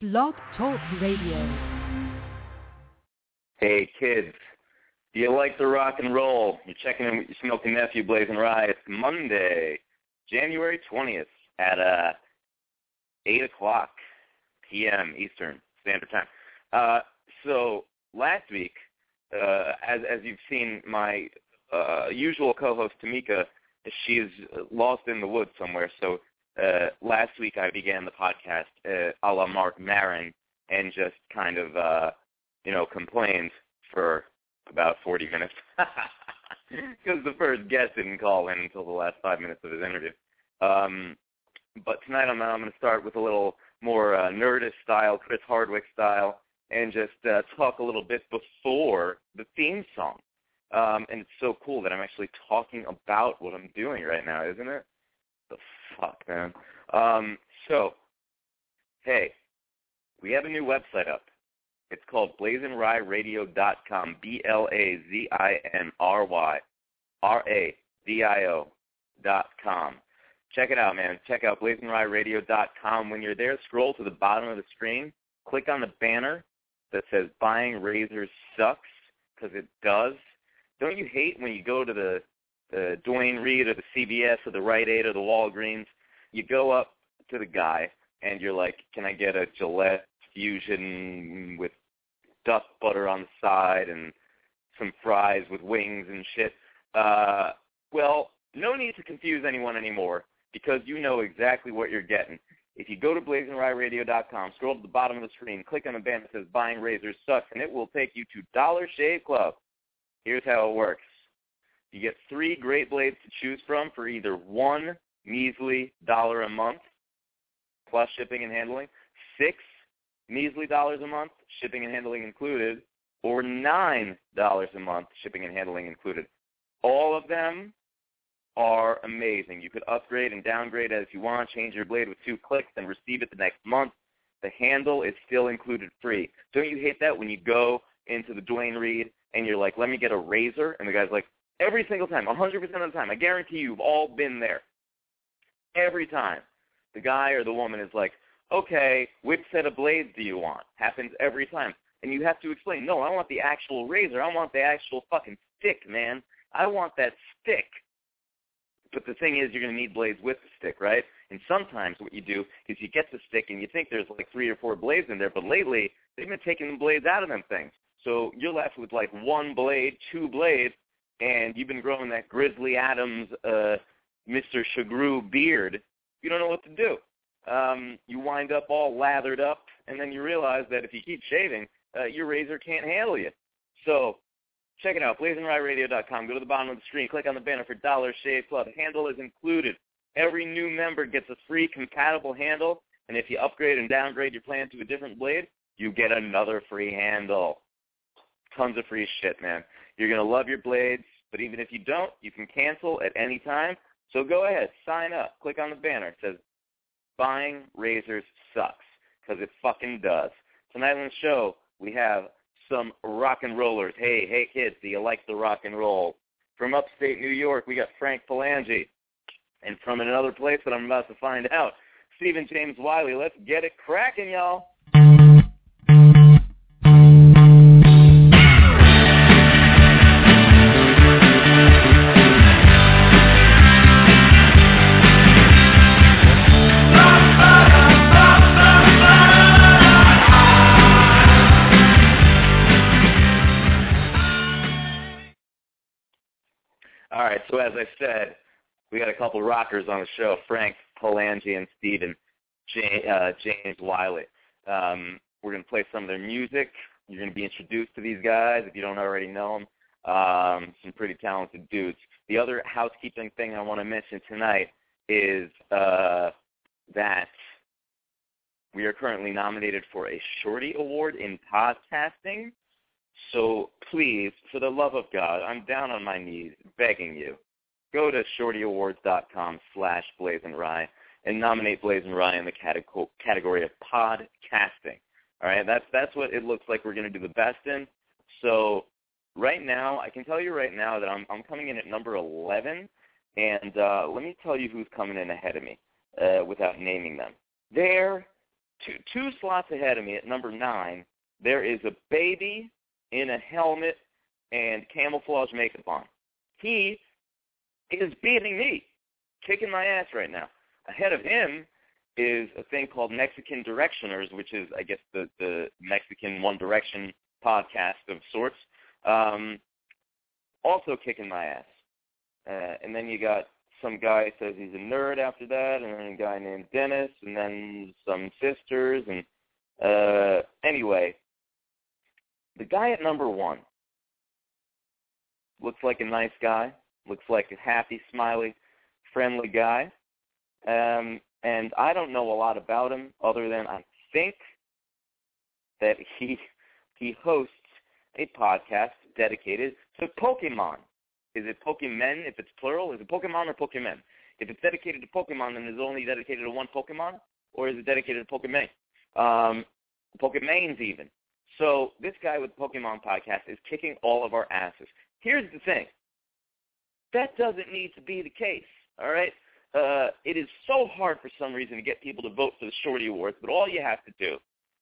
Blog Talk Radio. Hey kids, do you like the rock and roll? You're checking in with your smoking nephew BlazinRy. It's Monday, January 20th at uh, 8 o'clock p.m. Eastern Standard Time. Uh, so last week, uh, as, as you've seen, my uh, usual co-host Tamika, she's lost in the woods somewhere. So uh, last week I began the podcast uh, a la Marc Maron and just kind of, uh, you know, complained for about 40 minutes because the first guest didn't call in until the last five minutes of his interview. Um, but tonight I'm, I'm going to start with a little more uh, nerdish style, Chris Hardwick style, and just uh, talk a little bit before the theme song. Um, and it's so cool that I'm actually talking about what I'm doing right now, isn't it? The fuck, man. Um, so, hey, we have a new website up. It's called blazinryradio.com, B-L-A-Z-I-N-R-Y, R-A-D-I-O dot com. Check it out, man. Check out blazinryradio.com. When you're there, scroll to the bottom of the screen, click on the banner that says buying razors sucks, because it does. Don't you hate when you go to the, the Duane Reade or the CVS or the Rite Aid or the Walgreens, you go up to the guy and you're like, can I get a Gillette Fusion with duck butter on the side and some fries with wings and shit? Uh, well, no need to confuse anyone anymore because you know exactly what you're getting. If you go to blazinryradio.com, scroll to the bottom of the screen, click on the banner that says Buying Razors Sucks, and it will take you to Dollar Shave Club. Here's how it works. You get three great blades to choose from for either one measly dollar a month, plus shipping and handling, six measly dollars a month, shipping and handling included, or nine dollars a month, shipping and handling included. All of them are amazing. You could upgrade and downgrade as you want, change your blade with two clicks, and receive it the next month. The handle is still included free. Don't you hate that when you go into the Duane Reade and you're like, let me get a razor, and the guy's like, every single time, 100% of the time, I guarantee you you've all been there. Every time, the guy or the woman is like, okay, which set of blades do you want? Happens every time. And you have to explain, no, I want the actual razor. I want the actual fucking stick, man. I want that stick. But the thing is, you're going to need blades with the stick, right? And sometimes what you do is you get the stick and you think there's like three or four blades in there, but lately they've been taking the blades out of them things. So you're left with like one blade, two blades, and you've been growing that Grizzly Adams, uh, Mr. Shagru beard. You don't know what to do. Um, you wind up all lathered up, and then you realize that if you keep shaving, uh, your razor can't handle you. So check it out, blazinryradio.com. Go to the bottom of the screen, click on the banner for Dollar Shave Club. Handle is included. Every new member gets a free compatible handle, and if you upgrade and downgrade your plan to a different blade, you get another free handle. Tons of free shit, man. You're going to love your blades, but even if you don't, you can cancel at any time. So go ahead, sign up. Click on the banner. It says, buying razors sucks, because it fucking does. Tonight on the show, we have some rock and rollers. Hey, hey kids, do you like the rock and roll? From upstate New York, we got Frank Palangi. And from another place that I'm about to find out, Steven James Wylie. Let's get it cracking, y'all. As I said, we got a couple rockers on the show, Frank Palangi and Steven J- uh, James Wylie. Um, we're going to play some of their music. You're going to be introduced to these guys if you don't already know them. Um, some pretty talented dudes. The other housekeeping thing I want to mention tonight is uh, that we are currently nominated for a Shorty Award in podcasting. So please, for the love of God, I'm down on my knees begging you, go to shortyawards.com slash blazinrye and Rye and nominate BlazinRy in the category of podcasting. All right, that's that's what it looks like we're going to do the best in. So right now, I can tell you right now that I'm I'm coming in at number 11, and uh, let me tell you who's coming in ahead of me uh, without naming them. There two, two slots ahead of me at number nine, there is a baby in a helmet and camouflage makeup on. He is beating me, kicking my ass right now. Ahead of him is a thing called Mexican Directioners, which is, I guess, the, the Mexican One Direction podcast of sorts. Um, also kicking my ass. Uh, and then you got some guy says he's a nerd after that, and then a guy named Dennis, and then some sisters, and uh, anyway, the guy at number one looks like a nice guy, looks like a happy, smiley, friendly guy, um, and I don't know a lot about him other than I think that he he hosts a podcast dedicated to Pokemon. Is it Pokemon if it's plural? Is it Pokemon or Pokemon? If it's dedicated to Pokemon, then is it only dedicated to one Pokemon? Or is it dedicated to Pokemon? Um, Pokemons even. So this guy with Pokemon podcast is kicking all of our asses. Here's the thing. That doesn't need to be the case, all right? Uh, it is so hard for some reason to get people to vote for the Shorty Awards, but all you have to do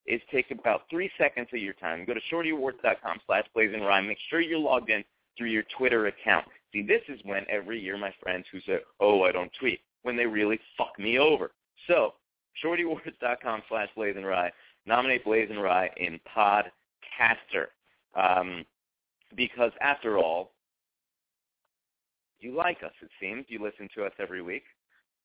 is take about three seconds of your time. Go to shortyawards.com slash blazing Make sure you're logged in through your Twitter account. See, this is when every year my friends who say, oh, I don't tweet, when they really fuck me over. So, shortyawards.com slash BlazinRy. Nominate BlazinRy in Podcaster. Um, because after all, you like us, it seems. You listen to us every week,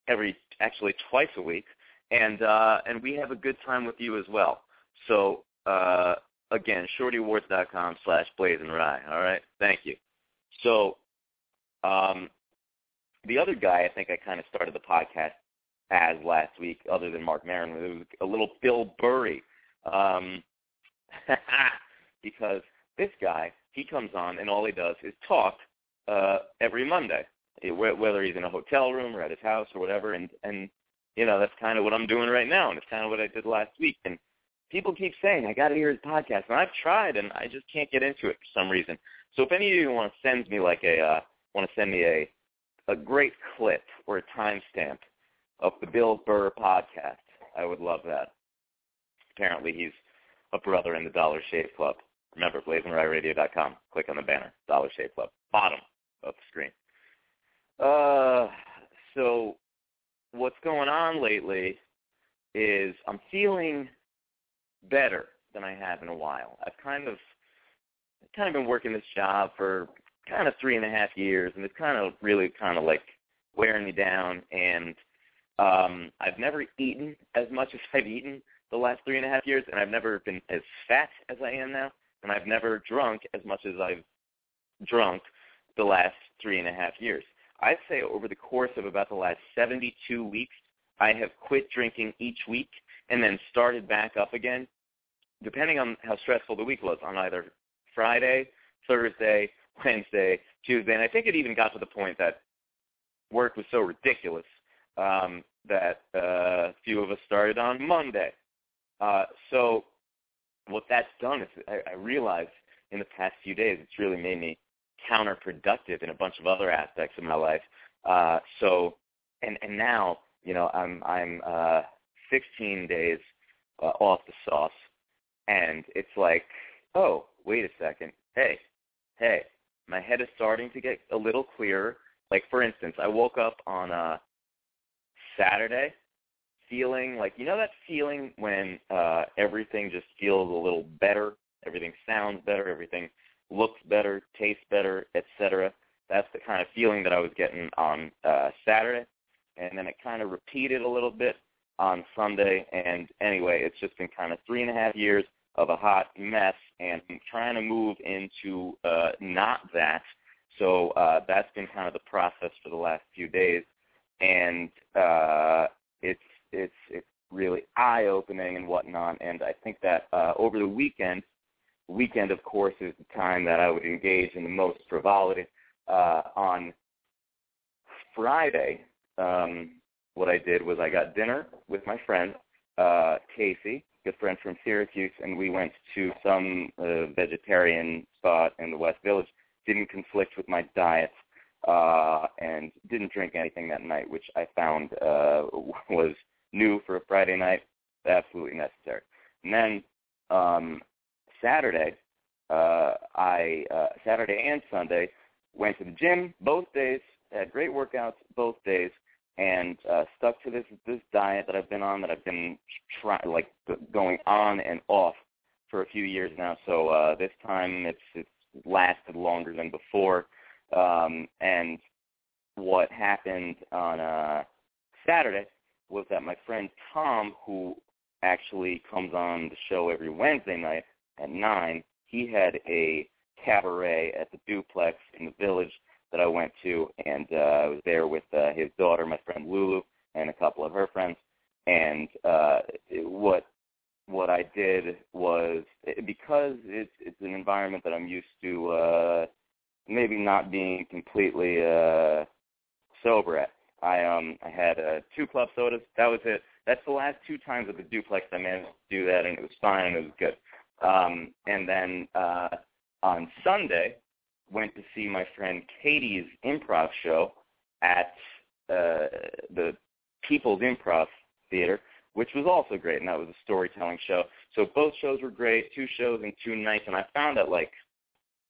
every actually twice a week, and uh, and we have a good time with you as well. So uh, again, shortyawards.com slash BlazinRy. All right, thank you. So um, the other guy I think I kind of started the podcast as last week, other than Marc Maron, it was a little Bill Burry, um, because this guy he comes on and all he does is talk uh, every Monday, whether he's in a hotel room or at his house or whatever, and and you know that's kind of what I'm doing right now, and it's kind of what I did last week, and people keep saying I got to hear his podcast, and I've tried, and I just can't get into it for some reason. So if any of you want to send me like a uh, want to send me a a great clip or a timestamp of the Bill Burr podcast, I would love that. Apparently, he's a brother in the Dollar Shave Club. Remember, blazinryradio.com. Click on the banner, Dollar Shave Club, bottom screen. Uh, so what's going on lately is I'm feeling better than I have in a while. I've kind of kind of been working this job for kind of three and a half years, and it's kind of really kind of like wearing me down. And um, I've never eaten as much as I've eaten the last three and a half years, and I've never been as fat as I am now, and I've never drunk as much as I've drunk the last three and a half years. I'd say over the course of about the last 72 weeks, I have quit drinking each week and then started back up again, depending on how stressful the week was, on either Friday, Thursday, Wednesday, Tuesday, and I think it even got to the point that work was so ridiculous um, that uh, a few of us started on Monday. Uh, so what that's done is I, I realized in the past few days it's really made me counterproductive in a bunch of other aspects of my life. Uh, so, and and now you know I'm I'm uh, 16 days uh, off the sauce, and it's like, oh, wait a second, hey, hey, my head is starting to get a little clearer. Like for instance, I woke up on a uh, Saturday feeling like you know that feeling when uh everything just feels a little better, everything sounds better, everything looks better, tastes better, etc. That's the kind of feeling that I was getting on uh Saturday. And then it kind of repeated a little bit on Sunday. And anyway, it's just been kind of three and a half years of a hot mess, and I'm trying to move into uh, not that. So uh, that's been kind of the process for the last few days, and uh, it's it's it's really eye opening and whatnot. And I think that uh, over the weekend, weekend of course is the time that I would engage in the most frivolity. Uh, on Friday, um, what I did was I got dinner with my friend uh, Casey, good friend from Syracuse, and we went to some uh, vegetarian spot in the West Village. Didn't conflict with my diet, uh, and didn't drink anything that night, which I found uh, was new for a Friday night. absolutely necessary. And then um, Saturday, uh, I uh, Saturday and Sunday went to the gym both days. Had great workouts both days, and uh, stuck to this this diet that I've been on that I've been trying like going on and off for a few years now. So uh, this time it's it's lasted longer than before. Um, and what happened on uh, Saturday was that my friend Tom, who actually comes on the show every Wednesday night at nine, he had a cabaret at the duplex in the village that I went to, and uh, I was there with uh, his daughter, my friend Lulu, and a couple of her friends. And uh, what what I did was because it's it's an environment that I'm used to, uh, maybe not being completely uh, sober at. I um I had uh, two club sodas. That was it. That's the last two times at the duplex I managed to do that, and it was fine it was good. Um, and then uh, on Sunday, went to see my friend Katie's improv show at uh, the People's Improv Theater, which was also great, and that was a storytelling show. So both shows were great, two shows in two nights, and I found that like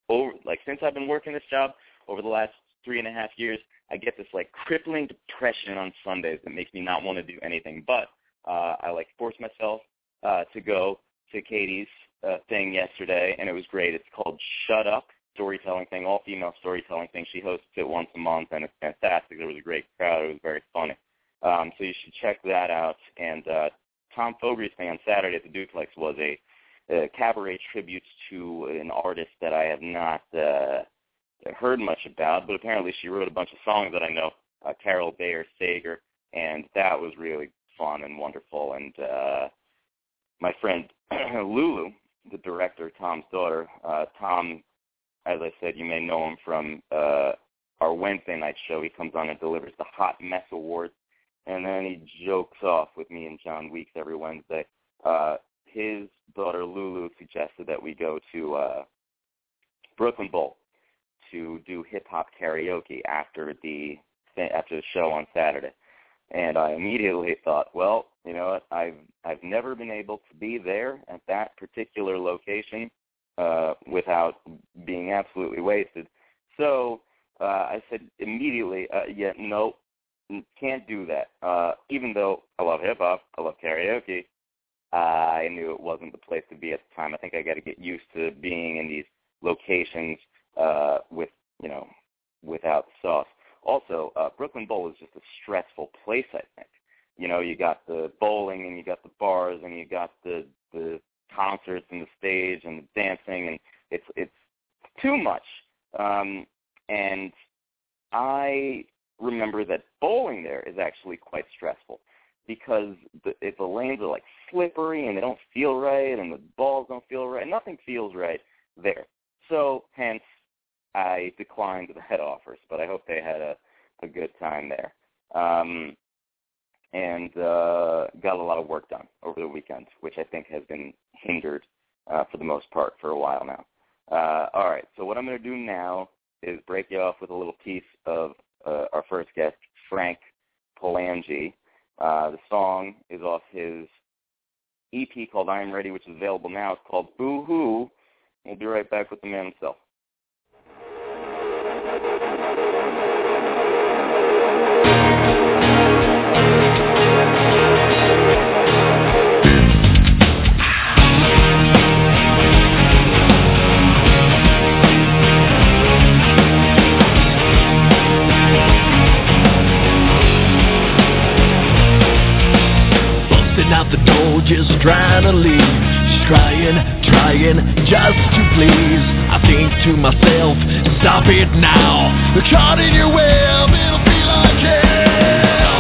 over like since I've been working this job over the last three and a half years, I get this like crippling depression on Sundays that makes me not want to do anything. But uh, I like force myself uh, to go to Katie's uh, thing yesterday, and it was great. It's called Shut Up storytelling thing, all female storytelling thing. She hosts it once a month, and it's fantastic. There was a great crowd. It was very funny. Um, so you should check that out. And uh, Tom Fogarty's thing on Saturday at the Duplex was a, a cabaret tribute to an artist that I have not uh, heard much about, but apparently she wrote a bunch of songs that I know, uh, Carol Bayer Sager, and that was really fun and wonderful. And uh, my friend Lulu, the director, Tom's daughter, uh, Tom, as I said, you may know him from uh, our Wednesday night show. He comes on and delivers the Hot Mess Awards, and then he jokes off with me and John Weeks every Wednesday. Uh, his daughter Lulu suggested that we go to uh, Brooklyn Bowl to do hip hop karaoke after the after the show on Saturday. And I immediately thought, well, you know what? I've I've never been able to be there at that particular location uh, without being absolutely wasted. So uh, I said immediately, uh, yeah, no, can't do that. Uh, even though I love hip hop, I love karaoke. Uh, I knew it wasn't the place to be at the time. I think I got to get used to being in these locations uh, with you know without sauce. Also, uh, Brooklyn Bowl is just a stressful place. I think you know you got the bowling and you got the bars and you got the the concerts and the stage and the dancing and it's it's too much. Um, and I remember that bowling there is actually quite stressful because the, if the lanes are like slippery and they don't feel right and the balls don't feel right, nothing feels right there. So hence I declined the head offers, but I hope they had a, a good time there. Um, and uh, got a lot of work done over the weekend, which I think has been hindered uh, for the most part for a while now. Uh, all right, so what I'm going to do now is break you off with a little piece of uh, our first guest, Frank Palangi. Uh, the song is off his EP called I'm Ready, which is available now. It's called Boo Hoo. We'll be right back with the man himself. Just trying to leave. Just trying, trying just to please. I think to myself, stop it now. They're caught in your web, it'll be like hell.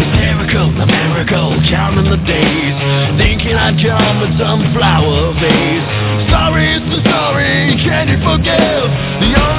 Hysterical, miracle, counting the days. Thinking I'd come with some flower vase. Sorry, the story, can you forgive? The only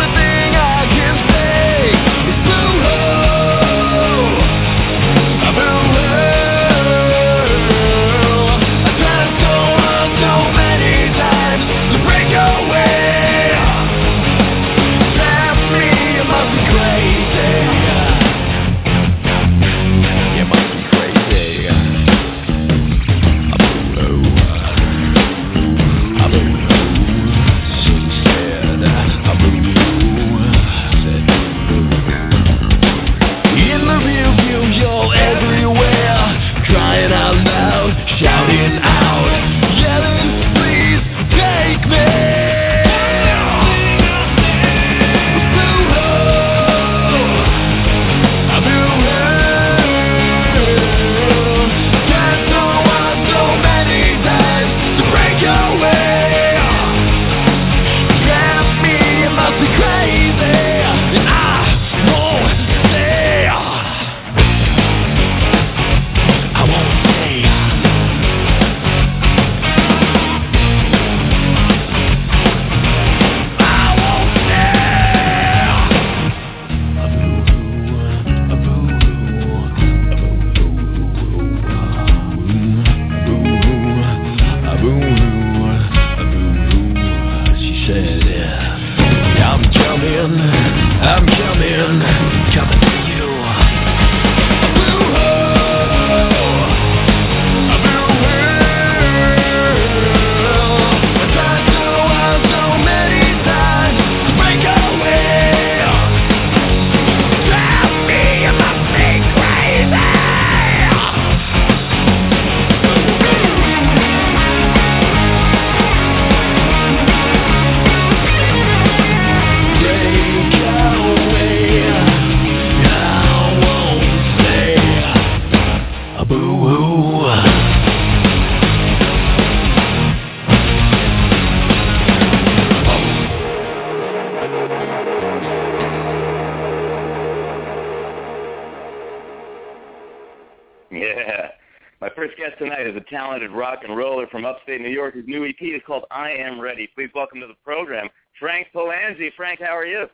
talented rock and roller from upstate New York. His new EP is called I Am Ready. Please welcome to the program, Frank Palangi. Frank, how are you?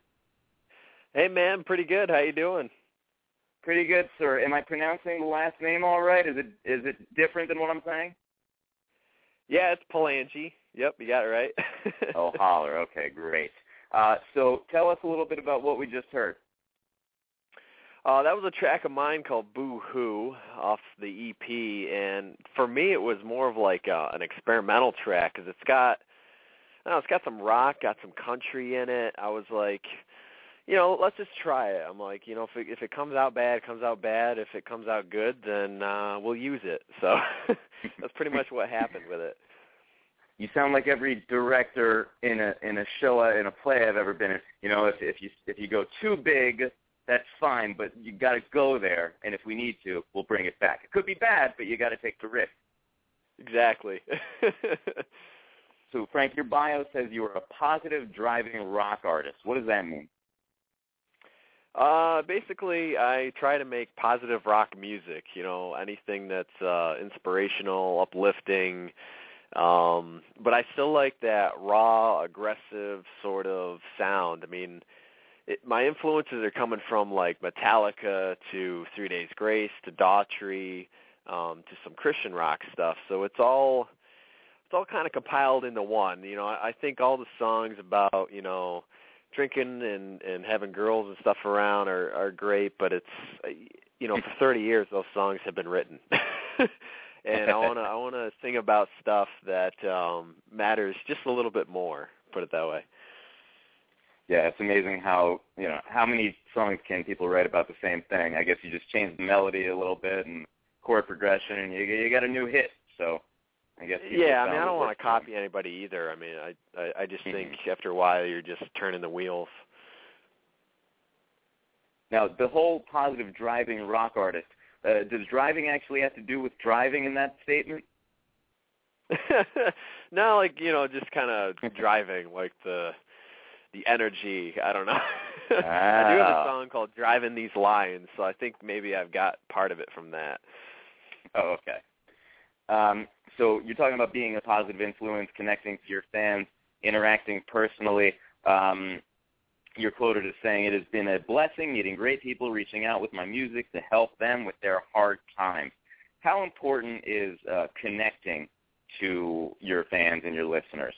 Hey, man, pretty good. How you doing? Pretty good, sir. Am I pronouncing the last name all right? Is it is it different than what I'm saying? Yeah, it's Palangi. Yep, you got it right. oh, holler. Okay, great. Uh, so tell us a little bit about what we just heard. Uh, that was a track of mine called Boo Hoo off the EP, and for me it was more of like uh, an experimental track because it's got, I know, it's got some rock, got some country in it. I was like, you know, let's just try it. I'm like, you know, if it, if it comes out bad, it comes out bad. If it comes out good, then uh, we'll use it. So that's pretty much what happened with it. You sound like every director in a in a show in a play I've ever been in. You know, if if you if you go too big, that's fine, but you got to go there, and if we need to, we'll bring it back. It could be bad, but you got to take the risk. Exactly. so, Frank, your bio says you are a positive driving rock artist. What does that mean? Uh, basically, I try to make positive rock music. You know, anything that's uh, inspirational, uplifting. Um, but I still like that raw, aggressive sort of sound. I mean, it, my influences are coming from like Metallica to Three Days Grace to Daughtry um, to some Christian rock stuff. So it's all it's all kind of compiled into one. You know, I, I think all the songs about you know drinking and and having girls and stuff around are are great, but it's you know for 30 years those songs have been written. and I want to I want to sing about stuff that um matters just a little bit more, put it that way yeah, it's amazing how you know how many songs can people write about the same thing. I guess you just change the melody a little bit and chord progression, and you you got a new hit. So I guess yeah. I mean, I don't want to copy anybody either. I mean, I I, I just mm-hmm. think after a while you're just turning the wheels. Now, the whole positive driving rock artist. Uh, does driving actually have to do with driving in that statement? no, like you know, just kind of driving, like the the energy. I don't know. Wow. I do have a song called "Driving These Lines," so I think maybe I've got part of it from that. Oh, okay. Um, so you're talking about being a positive influence, connecting to your fans, interacting personally. Um, you're quoted as saying, "It has been a blessing meeting great people, reaching out with my music to help them with their hard times." How important is uh, connecting to your fans and your listeners?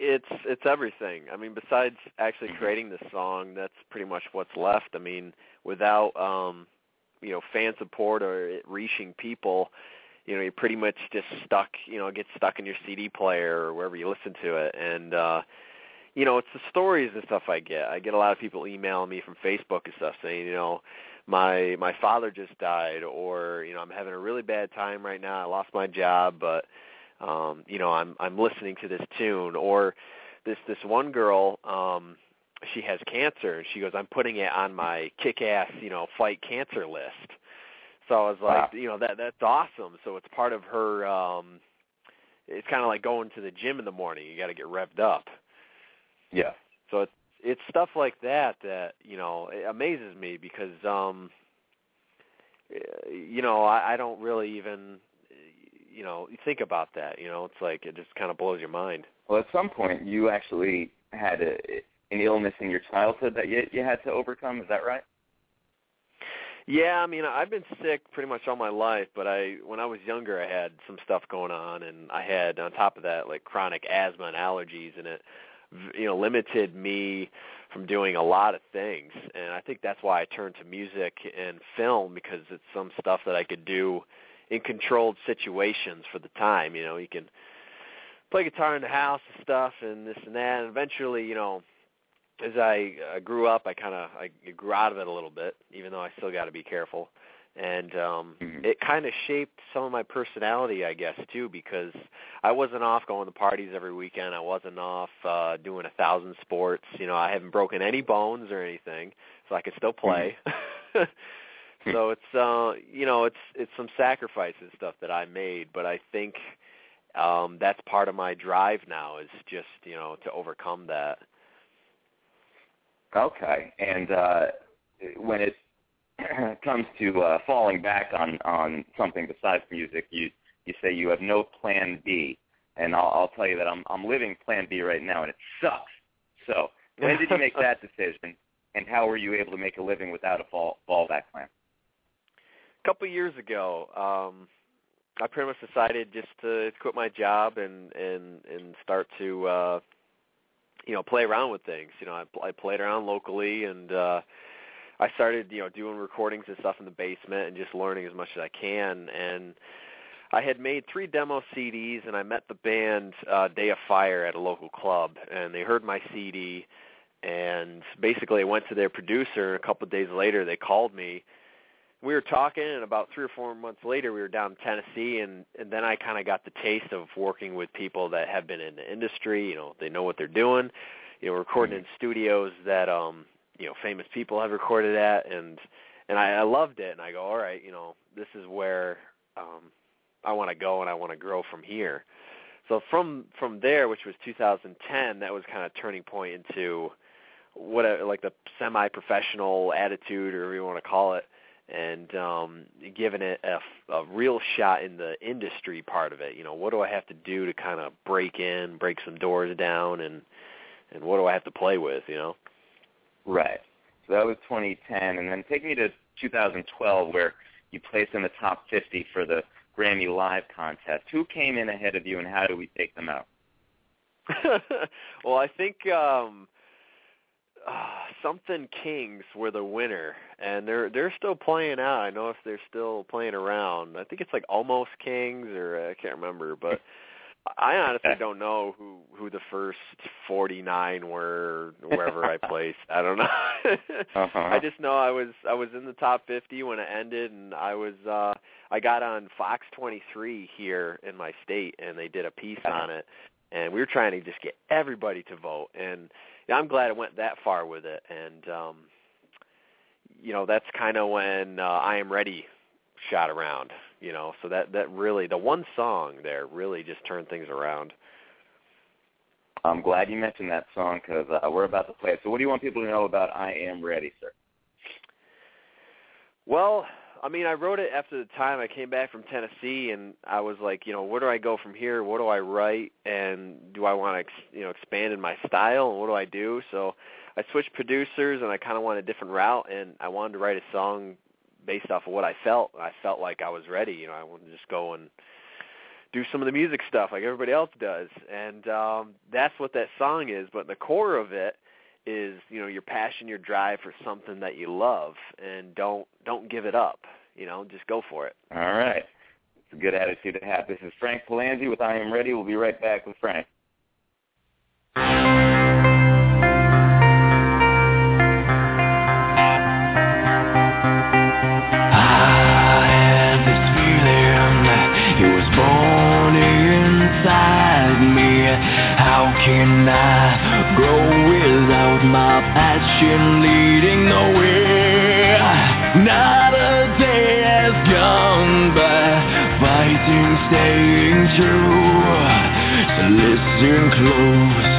It's it's everything. I mean, besides actually mm-hmm. creating the song, that's pretty much what's left. I mean, without um, you know fan support or it reaching people, you know, you're pretty much just stuck. You know, get stuck in your CD player or wherever you listen to it, and uh, you know, it's the stories and stuff I get. I get a lot of people emailing me from Facebook and stuff saying, you know, my my father just died, or you know, I'm having a really bad time right now. I lost my job, but um, you know, I'm I'm listening to this tune or this this one girl um she has cancer and she goes I'm putting it on my kick ass, you know, fight cancer list. So I was like, wow. you know, that that's awesome. So it's part of her um it's kind of like going to the gym in the morning. You got to get revved up. Yeah. So it's it's stuff like that that, you know, it amazes me because um you know, I, I don't really even you know, you think about that. You know, it's like it just kind of blows your mind. Well, at some point, you actually had a, an illness in your childhood that you you had to overcome. Is that right? Yeah, I mean, I've been sick pretty much all my life, but I when I was younger, I had some stuff going on, and I had on top of that like chronic asthma and allergies, and it you know limited me from doing a lot of things. And I think that's why I turned to music and film because it's some stuff that I could do in controlled situations for the time. You know, you can play guitar in the house and stuff and this and that. And eventually, you know, as I uh, grew up, I kind of I grew out of it a little bit, even though I still got to be careful. And um mm-hmm. it kind of shaped some of my personality, I guess, too, because I wasn't off going to parties every weekend. I wasn't off uh doing a thousand sports. You know, I haven't broken any bones or anything, so I could still play. Mm-hmm. Hmm. so it's uh you know it's it's some sacrifices stuff that I made, but I think um that's part of my drive now is just you know to overcome that. Okay, and uh when it comes to uh, falling back on on something besides music, you you say you have no plan B, and I'll, I'll tell you that I'm I'm living plan B right now, and it sucks. So when did you make that decision, and how were you able to make a living without a fall fallback plan? A couple of years ago, um, I pretty much decided just to quit my job and and and start to uh, you know play around with things. You know, I, I played around locally and. uh I started, you know, doing recordings and stuff in the basement and just learning as much as I can. And I had made three demo CDs, and I met the band uh, Day of Fire at a local club, and they heard my CD. And basically, I went to their producer, and a couple of days later, they called me. We were talking, and about three or four months later, we were down in Tennessee, and and then I kind of got the taste of working with people that have been in the industry. You know, they know what they're doing. You know, recording in studios that um you know famous people have recorded at and and I, I loved it and I go all right you know this is where um I want to go and I want to grow from here so from from there which was 2010 that was kind of turning point into what a, like the semi professional attitude or whatever you want to call it and um giving it a, a real shot in the industry part of it you know what do I have to do to kind of break in break some doors down and and what do I have to play with you know Right. So that was 2010, and then take me to 2012, where you placed in the top 50 for the Grammy Live contest. Who came in ahead of you, and how do we take them out? well, I think um something Kings were the winner, and they're they're still playing out. I know if they're still playing around. I think it's like almost Kings, or I can't remember, but I honestly don't know who who the first 49 were wherever I placed. I don't know. uh-huh. I just know I was I was in the top 50 when it ended and I was uh I got on Fox 23 here in my state and they did a piece on it and we were trying to just get everybody to vote and yeah, I'm glad it went that far with it. And um you know that's kind of when uh, I am ready shot around you know so that that really the one song there really just turned things around. I'm glad you mentioned that song because uh, we're about to play it. So what do you want people to know about i am ready sir? Well i mean i wrote it after the time i came back from tennessee and i was like you know where do i go from here what do i write and do i want to ex- you know expand in my style and what do i do so i switched producers and i kind of went a different route and i wanted to write a song based off of what I felt. I felt like I was ready. You know, I wanted to just go and do some of the music stuff like everybody else does, and um, that's what that song is. But the core of it is, you know, your passion, your drive for something that you love, and don't don't give it up. You know, just go for it. All right, it's a good attitude to have. This is Frank Palangi with I Am Ready. We'll be right back with Frank. How can I grow without my passion leading nowhere? Not a day has gone by fighting, staying true. So listen close.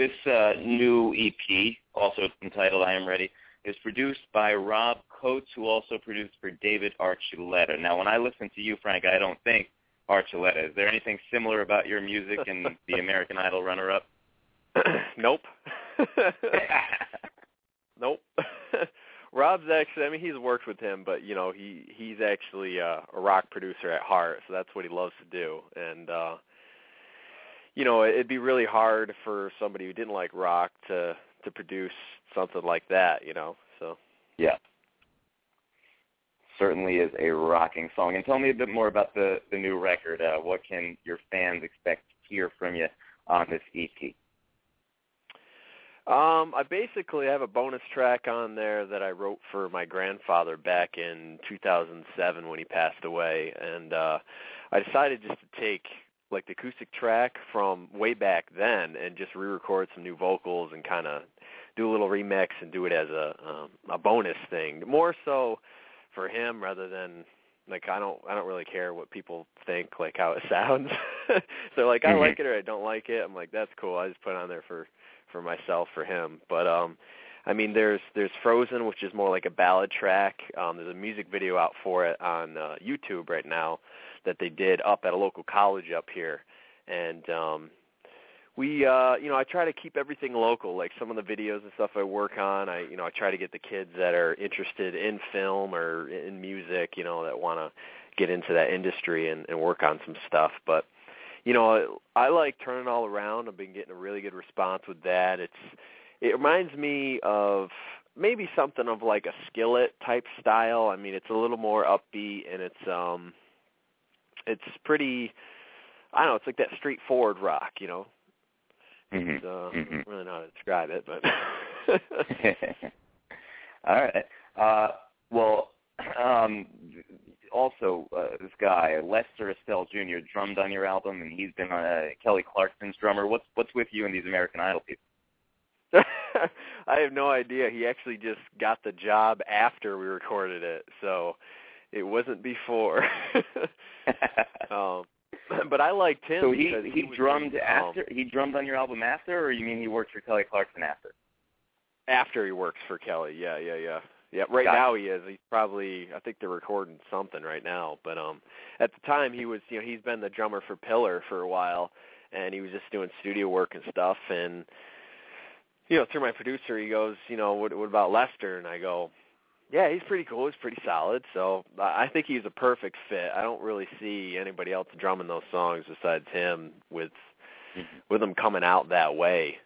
This uh, new EP, also entitled I Am Ready, is produced by Rob Coates, who also produced for David Archuleta. Now, when I listen to you, Frank, I don't think Archuleta. Is there anything similar about your music and the American Idol runner-up? nope. nope. Rob's actually I mean he's worked with him but you know he he's actually uh, a rock producer at heart so that's what he loves to do and uh you know it'd be really hard for somebody who didn't like rock to to produce something like that you know so Yeah. Certainly is a rocking song. And tell me a bit more about the, the new record. Uh, what can your fans expect to hear from you on this EP? Um, I basically have a bonus track on there that I wrote for my grandfather back in 2007 when he passed away, and uh, I decided just to take like the acoustic track from way back then and just re-record some new vocals and kind of do a little remix and do it as a um, a bonus thing. More so for him rather than like I don't I don't really care what people think like how it sounds. so like I Mhm. like it or I don't like it. I'm like that's cool. I just put it on there for for myself for him. But um I mean there's there's Frozen which is more like a ballad track. Um there's a music video out for it on uh YouTube right now that they did up at a local college up here. And um we uh you know I try to keep everything local like some of the videos and stuff I work on. I you know I try to get the kids that are interested in film or in music you know that want to get into that industry and, and work on some stuff. But you know I like turning all around. I've been getting a really good response with that. It's it reminds me of maybe something of like a skillet type style. I mean it's a little more upbeat and it's um it's pretty I don't know it's like that straightforward rock you know Mhm. it's, uh, I Mhm. don't really know how to describe it, but All right. Uh, well, um, also uh, this guy Lester Estelle Jr. drummed on your album, and he's been uh, Kelly Clarkson's drummer. What's what's with you and these American Idol people? I have no idea. He actually just got the job after we recorded it, so it wasn't before. um, but I liked him so he he was drummed um, after he drummed on your album after, or you mean he worked for Kelly Clarkson after? after he works for Kelly. Yeah, yeah, yeah. Yeah, right Gotcha. now he is. He's probably I think they're recording something right now, but um at the time he was, you know, he's been the drummer for Pillar for a while and he was just doing studio work and stuff and you know, through my producer he goes, you know, what what about Lester? And I go, yeah, he's pretty cool. He's pretty solid. So I think he's a perfect fit. I don't really see anybody else drumming those songs besides him with with them coming out that way.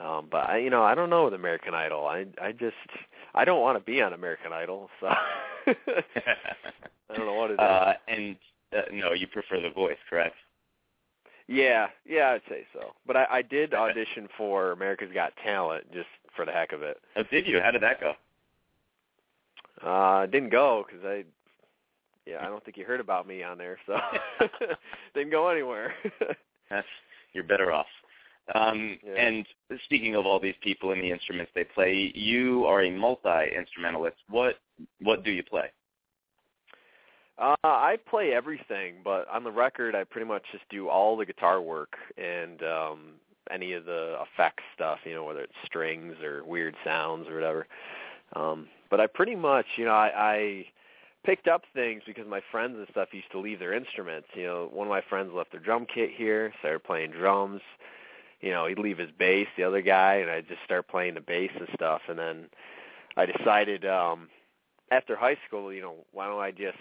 Um, but I, you know, I don't know with American Idol. I I just I don't want to be on American Idol, so I don't know what it is. Uh, and uh, no, you prefer the voice, correct? Yeah, yeah, I'd say so. But I, I did audition for America's Got Talent just for the heck of it. Oh, did you? How did that go? Uh, didn't go because I, yeah, I don't think you heard about me on there, so didn't go anywhere. That's you're better off. Um, Yeah. And speaking of all these people and the instruments they play, you are a multi instrumentalist. What what do you play? Uh, I play everything, but on the record, I pretty much just do all the guitar work and um, any of the effects stuff. You know, whether it's strings or weird sounds or whatever. Um, but I pretty much, you know, I, I picked up things because my friends and stuff used to leave their instruments. You know, one of my friends left their drum kit here, started playing drums. You know, he'd leave his bass, the other guy, and I'd just start playing the bass and stuff. And then I decided um, after high school, you know, why don't I just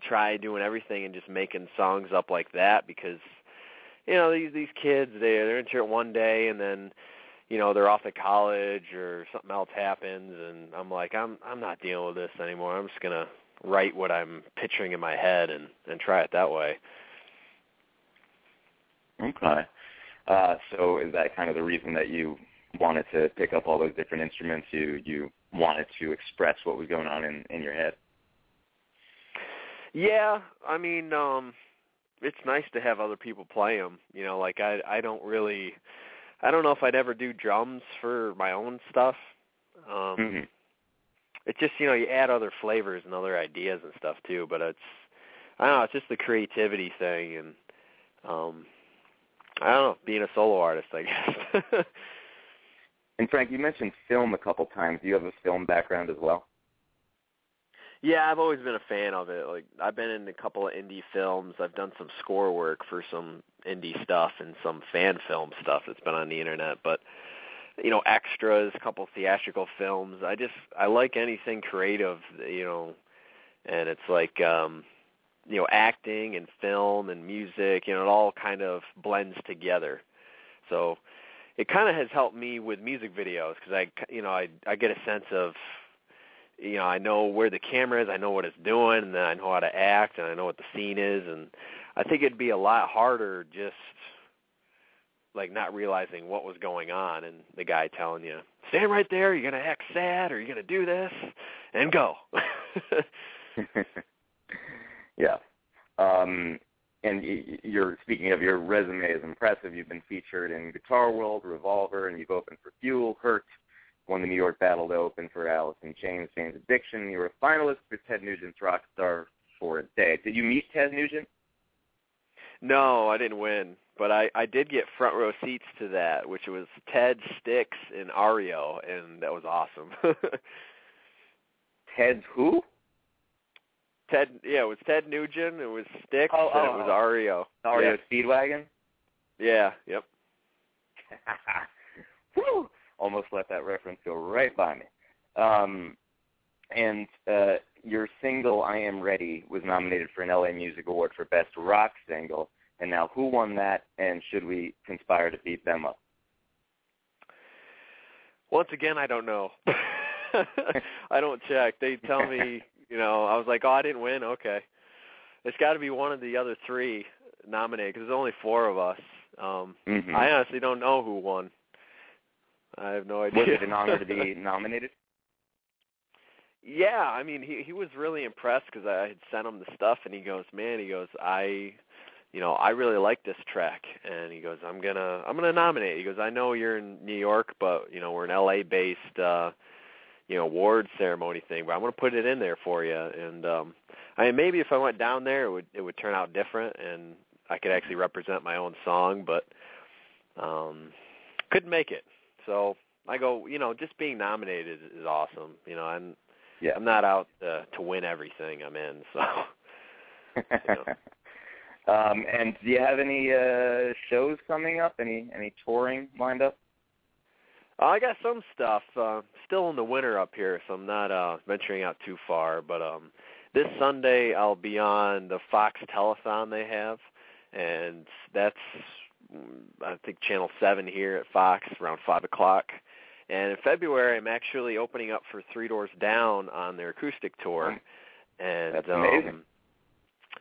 try doing everything and just making songs up like that because you know these these kids they they're into it one day and then you know they're off at college or something else happens and I'm like I'm I'm not dealing with this anymore. I'm just gonna write what I'm picturing in my head and and try it that way. Okay. Uh, so is that kind of the reason that you wanted to pick up all those different instruments? You you wanted to express what was going on in in your head. Yeah, I mean, um it's nice to have other people play them. You know, like I I don't really I don't know if I'd ever do drums for my own stuff. Um hmm it's just you know you add other flavors and other ideas and stuff too but it's i don't know it's just the creativity thing and um i don't know being a solo artist i guess And Frank, you mentioned film a couple times. Do you have a film background as well? Yeah i've always been a fan of it. Like i've been in a couple of indie films. I've done some score work for some indie stuff and some fan film stuff that's been on the internet. But you know extras a couple theatrical films i just i like anything creative you know. And it's like um you know acting and film and music you know it all kind of blends together. So it kind of has helped me with music videos because i you know i i get a sense of you know i know where the camera is i know what it's doing and then i know how to act and i know what the scene is and i think it'd be a lot harder just like not realizing what was going on and the guy telling you stand right there you're going to act sad or you're going to do this and go yeah. Um, and you're speaking of your resume is impressive. You've been featured in Guitar World, Revolver, and you've opened for Fuel, Hurt, won the New York Battle to open for Alice in Chains, Jane's Addiction. You were a finalist for Ted Nugent's Rockstar for a Day. Did you meet Ted Nugent? no i didn't win but i i did get front row seats to that which was ted Styx and REO and that was awesome Ted who? ted yeah it was ted nugent it was Styx Oh, and oh, it was oh. REO REO Yeah. Speedwagon? yeah yep Whew! Almost let that reference go right by me. Um, and uh, your single "I Am Ready" was nominated for an LA Music Award for Best Rock Single. And now, who won that? And should we conspire to beat them up? Once again, I don't know. I don't check. They tell me, you know, I was like, oh, I didn't win. Okay, it's got to be one of the other three nominated because there's only four of us. Um, Mhm. I honestly don't know who won. I have no idea. Was it an honor to be nominated? Yeah, I mean, he he was really impressed because I had sent him the stuff, and he goes, "Man," he goes, "I, you know, I really like this track," and he goes, "I'm gonna I'm gonna nominate." He goes, "I know you're in New York, but you know we're an LA based, uh, you know, award ceremony thing, but I'm gonna put it in there for you." And um, I mean, maybe if I went down there, it would it would turn out different, and I could actually represent my own song, but um, couldn't make it. So I go, you know, just being nominated is, awesome. You know, I'm Yeah. I'm not out uh, to win everything I'm in. So um, and do you have any uh, shows coming up? Any any touring lined up? uh, I got some stuff uh, still in the winter up here, so I'm not uh, venturing out too far. But um, this Sunday I'll be on the Fox Telethon they have, and that's I think Channel Seven here at Fox around five o'clock. And in February, I'm actually opening up for Three Doors Down on their acoustic tour. And That's um,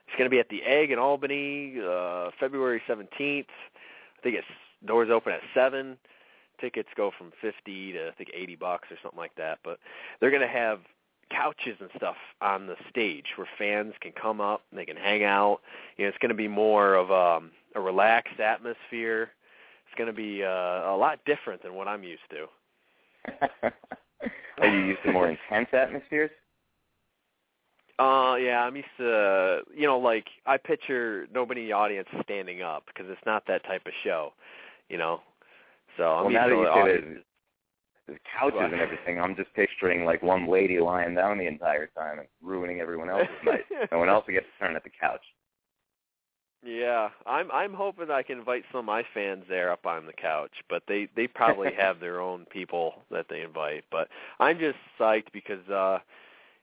it's going to be at the Egg in Albany, uh, February 17th. I think it's doors open at seven. Tickets go from 50 to I think 80 bucks or something like that. But they're going to have couches and stuff on the stage where fans can come up and they can hang out. You know, it's going to be more of um, a relaxed atmosphere. It's going to be uh, a lot different than what I'm used to. Are you used to more intense atmospheres? Uh, yeah, I'm used to, you know, like I picture nobody in the audience standing up because it's not that type of show, you know. So I'm well, used now to that you say audience. There's couches What? and everything, I'm just picturing like one lady lying down the entire time and ruining everyone else's night. No one else will get to turn at the couch. Yeah, I'm I'm hoping I can invite some of my fans there up on the couch, but they they probably have their own people that they invite. But I'm just psyched because uh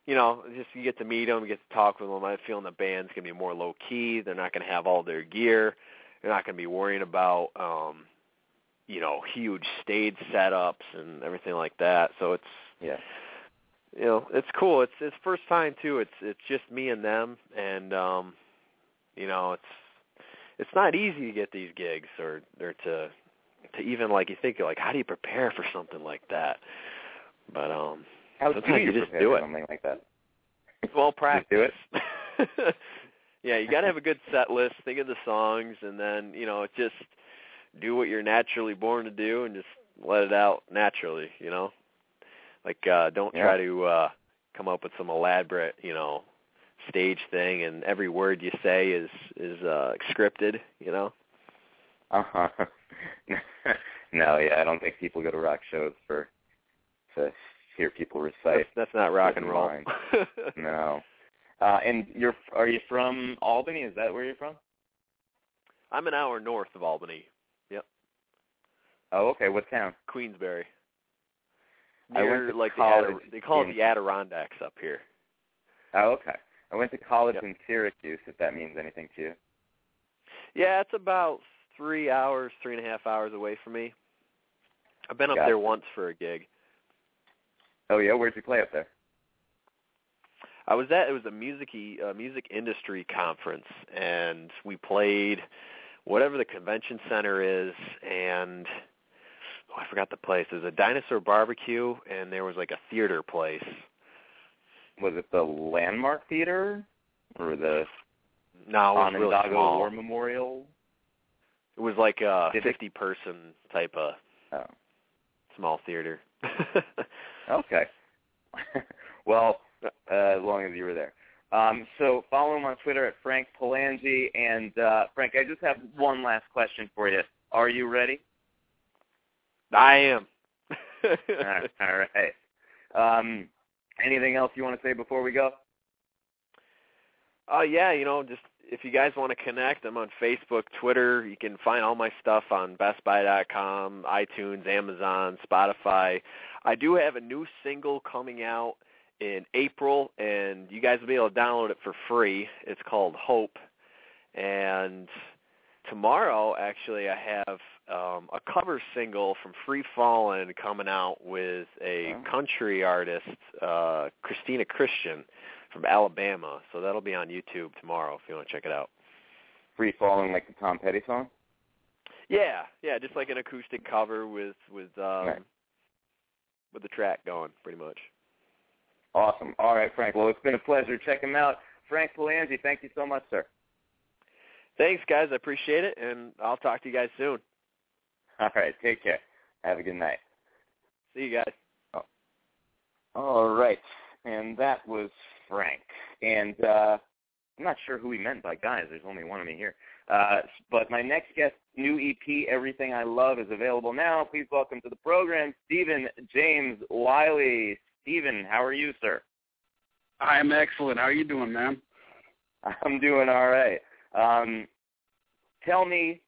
you know, just you get to meet them, get to talk with them. I'm feeling the band's gonna be more low key. They're not gonna have all their gear. They're not gonna be worrying about um you know huge stage setups and everything like that. So it's Yeah. you know it's cool. It's it's first time too. It's it's just me and them, and um you know it's it's not easy to get these gigs or or to to even like you think like how do you prepare for something like that? But um How do you you just do it. something like that? well practice. Do it? yeah, you got to have a good set list, think of the songs and then, you know, it just do what you're naturally born to do and just let it out naturally, you know? Like uh don't Yeah. try to uh come up with some elaborate, you know, stage thing and every word you say is is uh scripted, you know? Uh-huh. no, yeah, I don't think people go to rock shows for to hear people recite. That's, that's not rock and roll. No. Uh and you're are you from Albany? Is that where you're from? I'm an hour north of Albany, Oh, okay. What town? Queensbury. I went to like the college Adir- they call it the Adirondacks up here. Oh, okay. I went to college Yep. in Syracuse, if that means anything to you. Yeah, it's about three hours, three and a half hours away from me. I've been up Gotcha. there once for a gig. Oh yeah, where'd you play up there? I was at it was a music uh, music industry conference, and we played whatever the convention center is, and oh, I forgot the place. There's a dinosaur barbecue, and there was like a theater place. Was it the Landmark Theater or the No, it was really small. War Memorial? It was like a Did fifty person type of Oh, small theater. okay. well, uh, as long as you were there. Um, so follow him on Twitter at Frank Palangi. And uh, Frank, I just have one last question for you. Are you ready? I am. All right. Um, anything else you want to say before we go? Uh, yeah, you know, just if you guys want to connect, I'm on Facebook, Twitter. You can find all my stuff on BestBuy.com, iTunes, Amazon, Spotify. I do have a new single coming out in April, and you guys will be able to download it for free. It's called Hope. And tomorrow, actually, I have um, a cover single from Free Fallin' coming out with a country artist, uh, Christina Christian from Alabama. So that'll be on YouTube tomorrow if you want to check it out. Free falling like the Tom Petty song? Yeah, yeah, just like an acoustic cover with with um Right. with the track going, pretty much. Awesome. All right, Frank. Well, it's been a pleasure. Check him out. Frank Palangi, thank you so much, sir. Thanks, guys. I appreciate it, and I'll talk to you guys soon. All right, take care. Have a good night. See you guys. All right, and that was Frank. And uh, I'm not sure who he meant by guys. There's only one of me here. Uh, but my next guest, new EP, Everything I Love, is available now. Please welcome to the program, Steven James Wylie. Steven, how are you, sir? I'm excellent. How are you doing, man? I'm doing all right. Um, tell me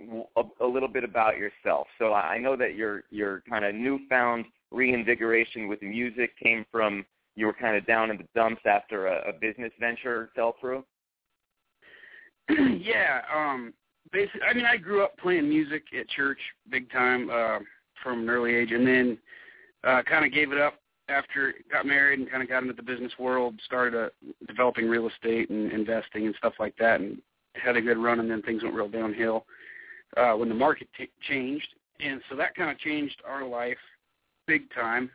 a, a little bit about yourself. So I know that your your kind of newfound reinvigoration with music came from you were kind of down in the dumps after a, a business venture fell through. yeah, um basically I mean I grew up playing music at church big time. Uh from an early age, and then uh, kind of gave it up after got married and kind of got into the business world. Started uh, developing real estate and investing and stuff like that, and had a good run. And then things went real downhill uh, when the market t- changed, and so that kind of changed our life big time.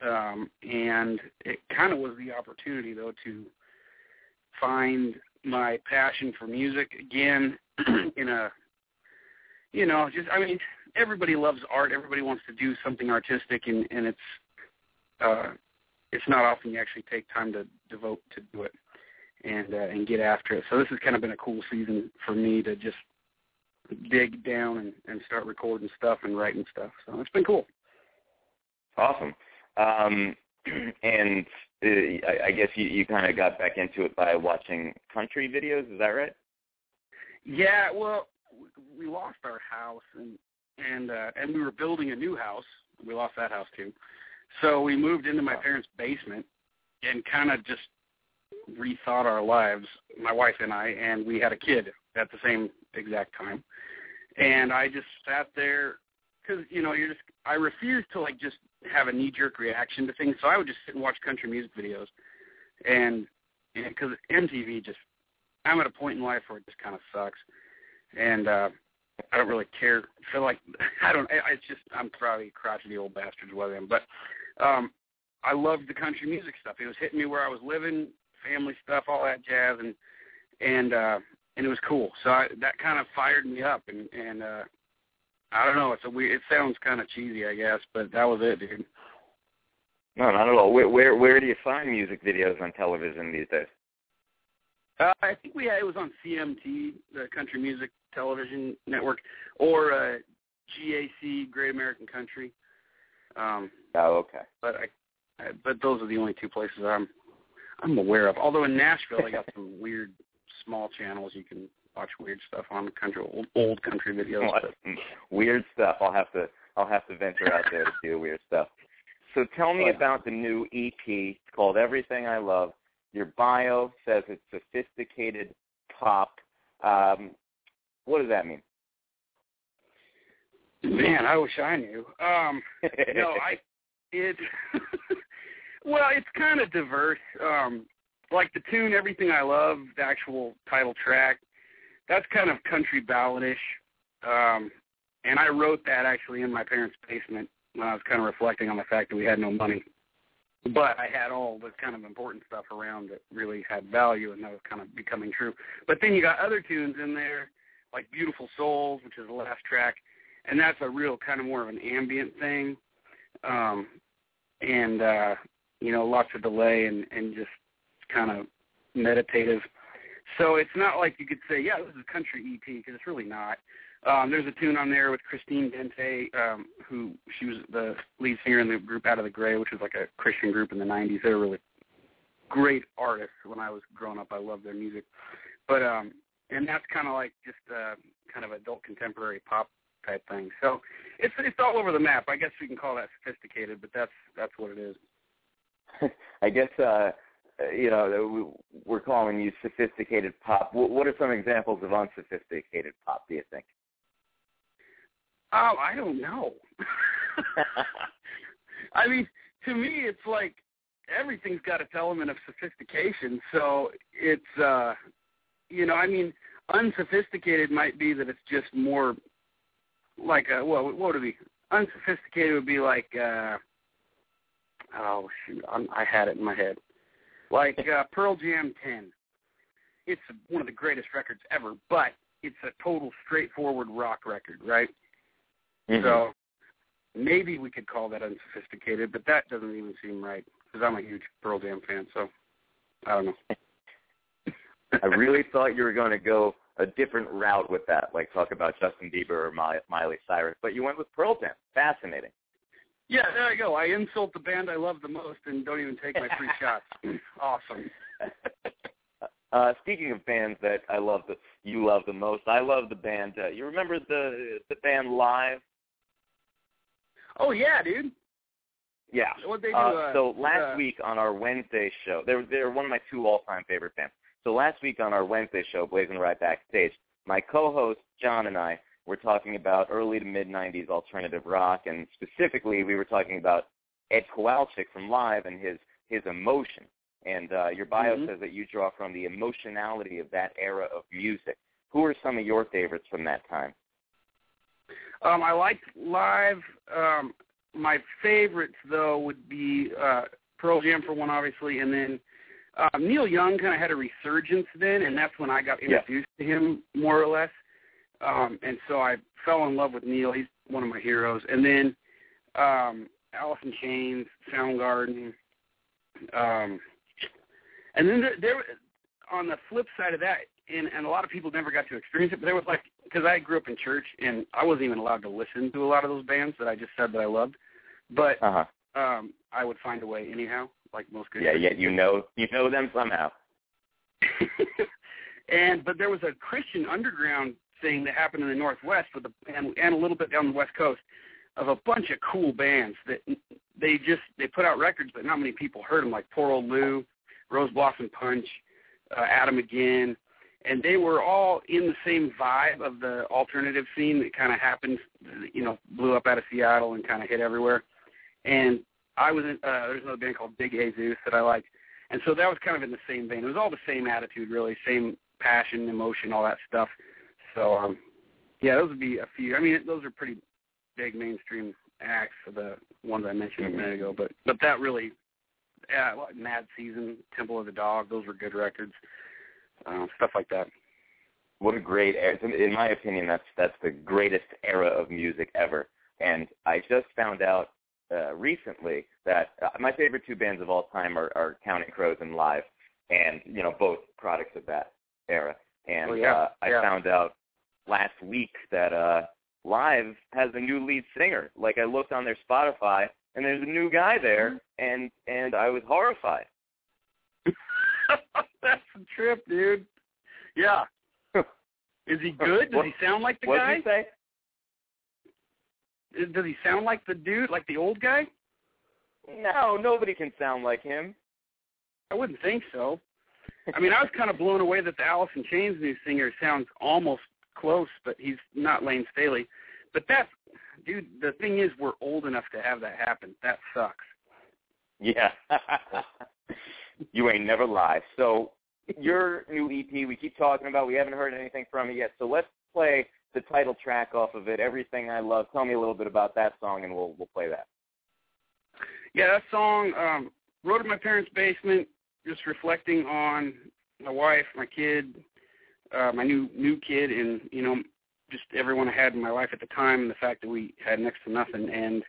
Um, and it kind of was the opportunity though to find my passion for music again in a you know just i mean everybody loves art. Everybody wants to do something artistic and and it's uh it's not often you actually take time to devote to do it and uh, and get after it. So this has kind of been a cool season for me to just dig down and and start recording stuff and writing stuff so it's been cool awesome um and uh, I, I guess you, you kind of got back into it by watching country videos. Is that right? Yeah. Well, we lost our house and and uh, and we were building a new house. We lost that house too. So we moved into my parents' basement and kind of just rethought our lives, my wife and I, and we had a kid at the same exact time. And I just sat there because you know you're just I refused to like just have a knee jerk reaction to things, so I would just sit and watch country music videos, and because MTV just I'm at a point in life where it just kind of sucks, and uh, I don't really care. Feel like I don't. I, it's just I'm probably crotchety old bastards what I am, but um, I loved the country music stuff. It was hitting me where I was living, family stuff, all that jazz, and and uh, and it was cool. So I, that kind of fired me up, and and uh, I don't know. It's a weird. It sounds kind of cheesy, I guess, but that was it, dude. No, not at all. Where where where do you find music videos on television these days? Uh, I think we had it was on CMT, the Country Music Television Network, or uh, GAC, Great American Country. Um, oh, okay. But I, I, but those are the only two places I'm I'm aware of. Although in Nashville, I got some weird small channels you can watch weird stuff on country old, old country videos. weird stuff. I'll have to I'll have to venture out there to do weird stuff. So tell me about the new EP. It's called Everything I Love. Your bio says it's sophisticated pop. Um, what does that mean? Man, I wish I knew. Um, no, I it. well, it's kind of diverse. Um, like the tune "Everything I Love," the actual title track that's kind of country balladish. Um, and I wrote that actually in my parents' basement when I was kind of reflecting on the fact that we had no money. But I had all the kind of important stuff around that really had value, and that was kind of becoming true. But then you got other tunes in there, like Beautiful Souls, which is the last track, and that's a real kind of more of an ambient thing. Um, and, uh, you know, lots of delay and, and just kind of meditative. So it's not like you could say, yeah, this is a country EP because it's really not. Um, there's a tune on there with Christine Dente, um, who she was the lead singer in the group Out of the Gray, which was like a Christian group in the '90s. They were really great artists when I was growing up. I loved their music, but um, and that's kind of like just uh, kind of adult contemporary pop type thing. So it's it's all over the map. I guess we can call that sophisticated, but that's that's what it is. I guess uh you know, we're calling you sophisticated pop. What are some examples of unsophisticated pop? Do you think? Oh, I don't know. I mean, to me, it's like everything's got its element of sophistication. So it's, uh you know, I mean, unsophisticated might be that it's just more like a well, what would it be? Unsophisticated would be like, uh oh shoot, I'm, I had it in my head like uh, Pearl Jam 10. It's one of the greatest records ever, but it's a total straightforward rock record, right? Mm-hmm. So maybe we could call that unsophisticated, but that doesn't even seem right because I'm a huge Pearl Jam fan. So I don't know. I really thought you were going to go a different route with that, like talk about Justin Bieber or Miley Cyrus, but you went with Pearl Jam. Fascinating. Yeah, there I go. I insult the band I love the most and don't even take my free shots. Awesome. Uh, speaking of bands that I love, the you love the most, I love the band. Uh, you remember the the band Live? Oh yeah, dude. Yeah. What they do? Uh, uh, so last uh, week on our Wednesday show, they're they're one of my two all time favorite bands. So last week on our Wednesday show, BlazinRy Backstage, my co-host John and I we're talking about early to mid 90s alternative rock, and specifically we were talking about Ed Kowalczyk from Live and his his emotion. And uh, your bio Mhm. says that you draw from the emotionality of that era of music. Who are some of your favorites from that time? Um, I liked live. Um, my favorites though would be uh, Pearl Jam for one, obviously, and then uh, Neil Young kind of had a resurgence then, and that's when I got Yeah. introduced to him more or less. Um, and so I fell in love with Neil. He's one of my heroes. And then um, Alice in Chains, Soundgarden, um, and then there, there on the flip side of that, and, and a lot of people never got to experience it, but there was like because I grew up in church and I wasn't even allowed to listen to a lot of those bands that I just said that I loved, but Uh huh. um, I would find a way anyhow, like most good. Yeah, yet you know you know them somehow. and but there was a Christian underground thing that happened in the Northwest with a, and and a little bit down the West Coast of a bunch of cool bands that they just they put out records, but not many people heard them, like Poor Old Lou, Rose Blossom Punch, uh, Adam Again, and they were all in the same vibe of the alternative scene that kind of happened, you know, blew up out of Seattle and kind of hit everywhere. And I was in, uh, there's another band called Big Jesus that I liked, and so that was kind of in the same vein. It was all the same attitude, really, same passion, emotion, all that stuff. So, um, yeah, those would be a few. I mean, those are pretty big mainstream acts for the ones I mentioned a minute ago, but but that really, yeah, Mad Season, Temple of the Dog, those were good records, uh, stuff like that. What a great era! In my opinion, that's that's the greatest era of music ever. And I just found out uh, recently that uh, my favorite two bands of all time are, are Counting Crows and Live, and you know both products of that era. And Oh, yeah, uh, I yeah. found out last week that uh, Live has a new lead singer. Like I looked on their Spotify, and there's a new guy there, and and I was horrified. That's a trip, dude. Yeah. Is he good? Does What- he sound like the what guy? did you say? Does he sound like the dude, like the old guy? No, nobody can sound like him. I wouldn't think so. I mean, I was kind of blown away that the Alice in Chains new singer sounds almost close, but he's not Layne Staley. But that's, dude. The thing is, we're old enough to have that happen. That sucks. Yeah. you ain't never lie. So your new EP, we keep talking about. We haven't heard anything from it yet. So let's play the title track off of it. Everything I love. Tell me a little bit about that song, and we'll we'll play that. Yeah, that song um, wrote in my parents' basement, just reflecting on my wife, my kid, uh, my new new kid, and you know, just everyone I had in my life at the time, and the fact that we had next to nothing, and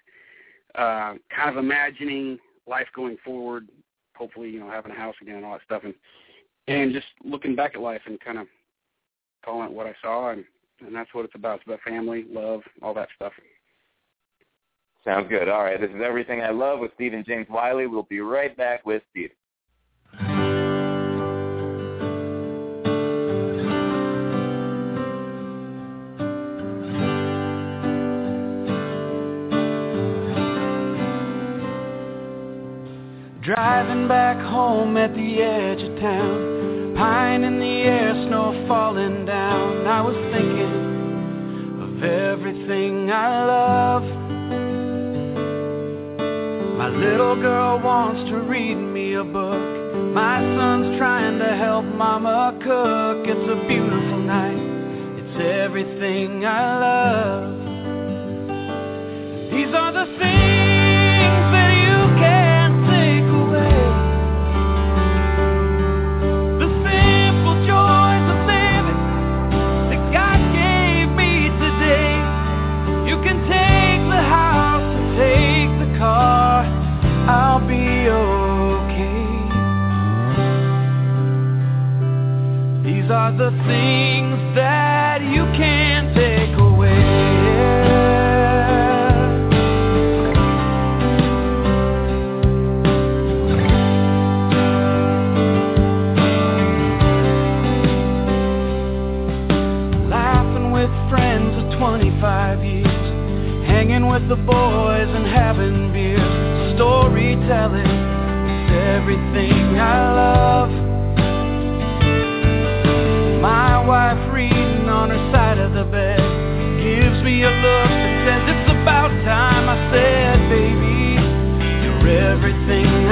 uh, kind of imagining life going forward. Hopefully, you know, having a house again and all that stuff, and and just looking back at life and kind of calling it what I saw, and and that's what it's about. It's about family, love, all that stuff. Sounds good. All right. This is everything I love with Steven James Wylie. We'll be right back with Steve. Driving back home at the edge of town, pine in the air, snow falling down. I was thinking of everything I love. My little girl wants to read me a book. My son's trying to help mama cook. It's a beautiful night. It's everything I love. These are the things are the things that you can't take away. Laughing with friends of 25 years, hanging with the boys and having beers, storytelling, it's everything I love wife reading on her side of the bed. Gives me a look that says it's about time. I said, baby, you're everything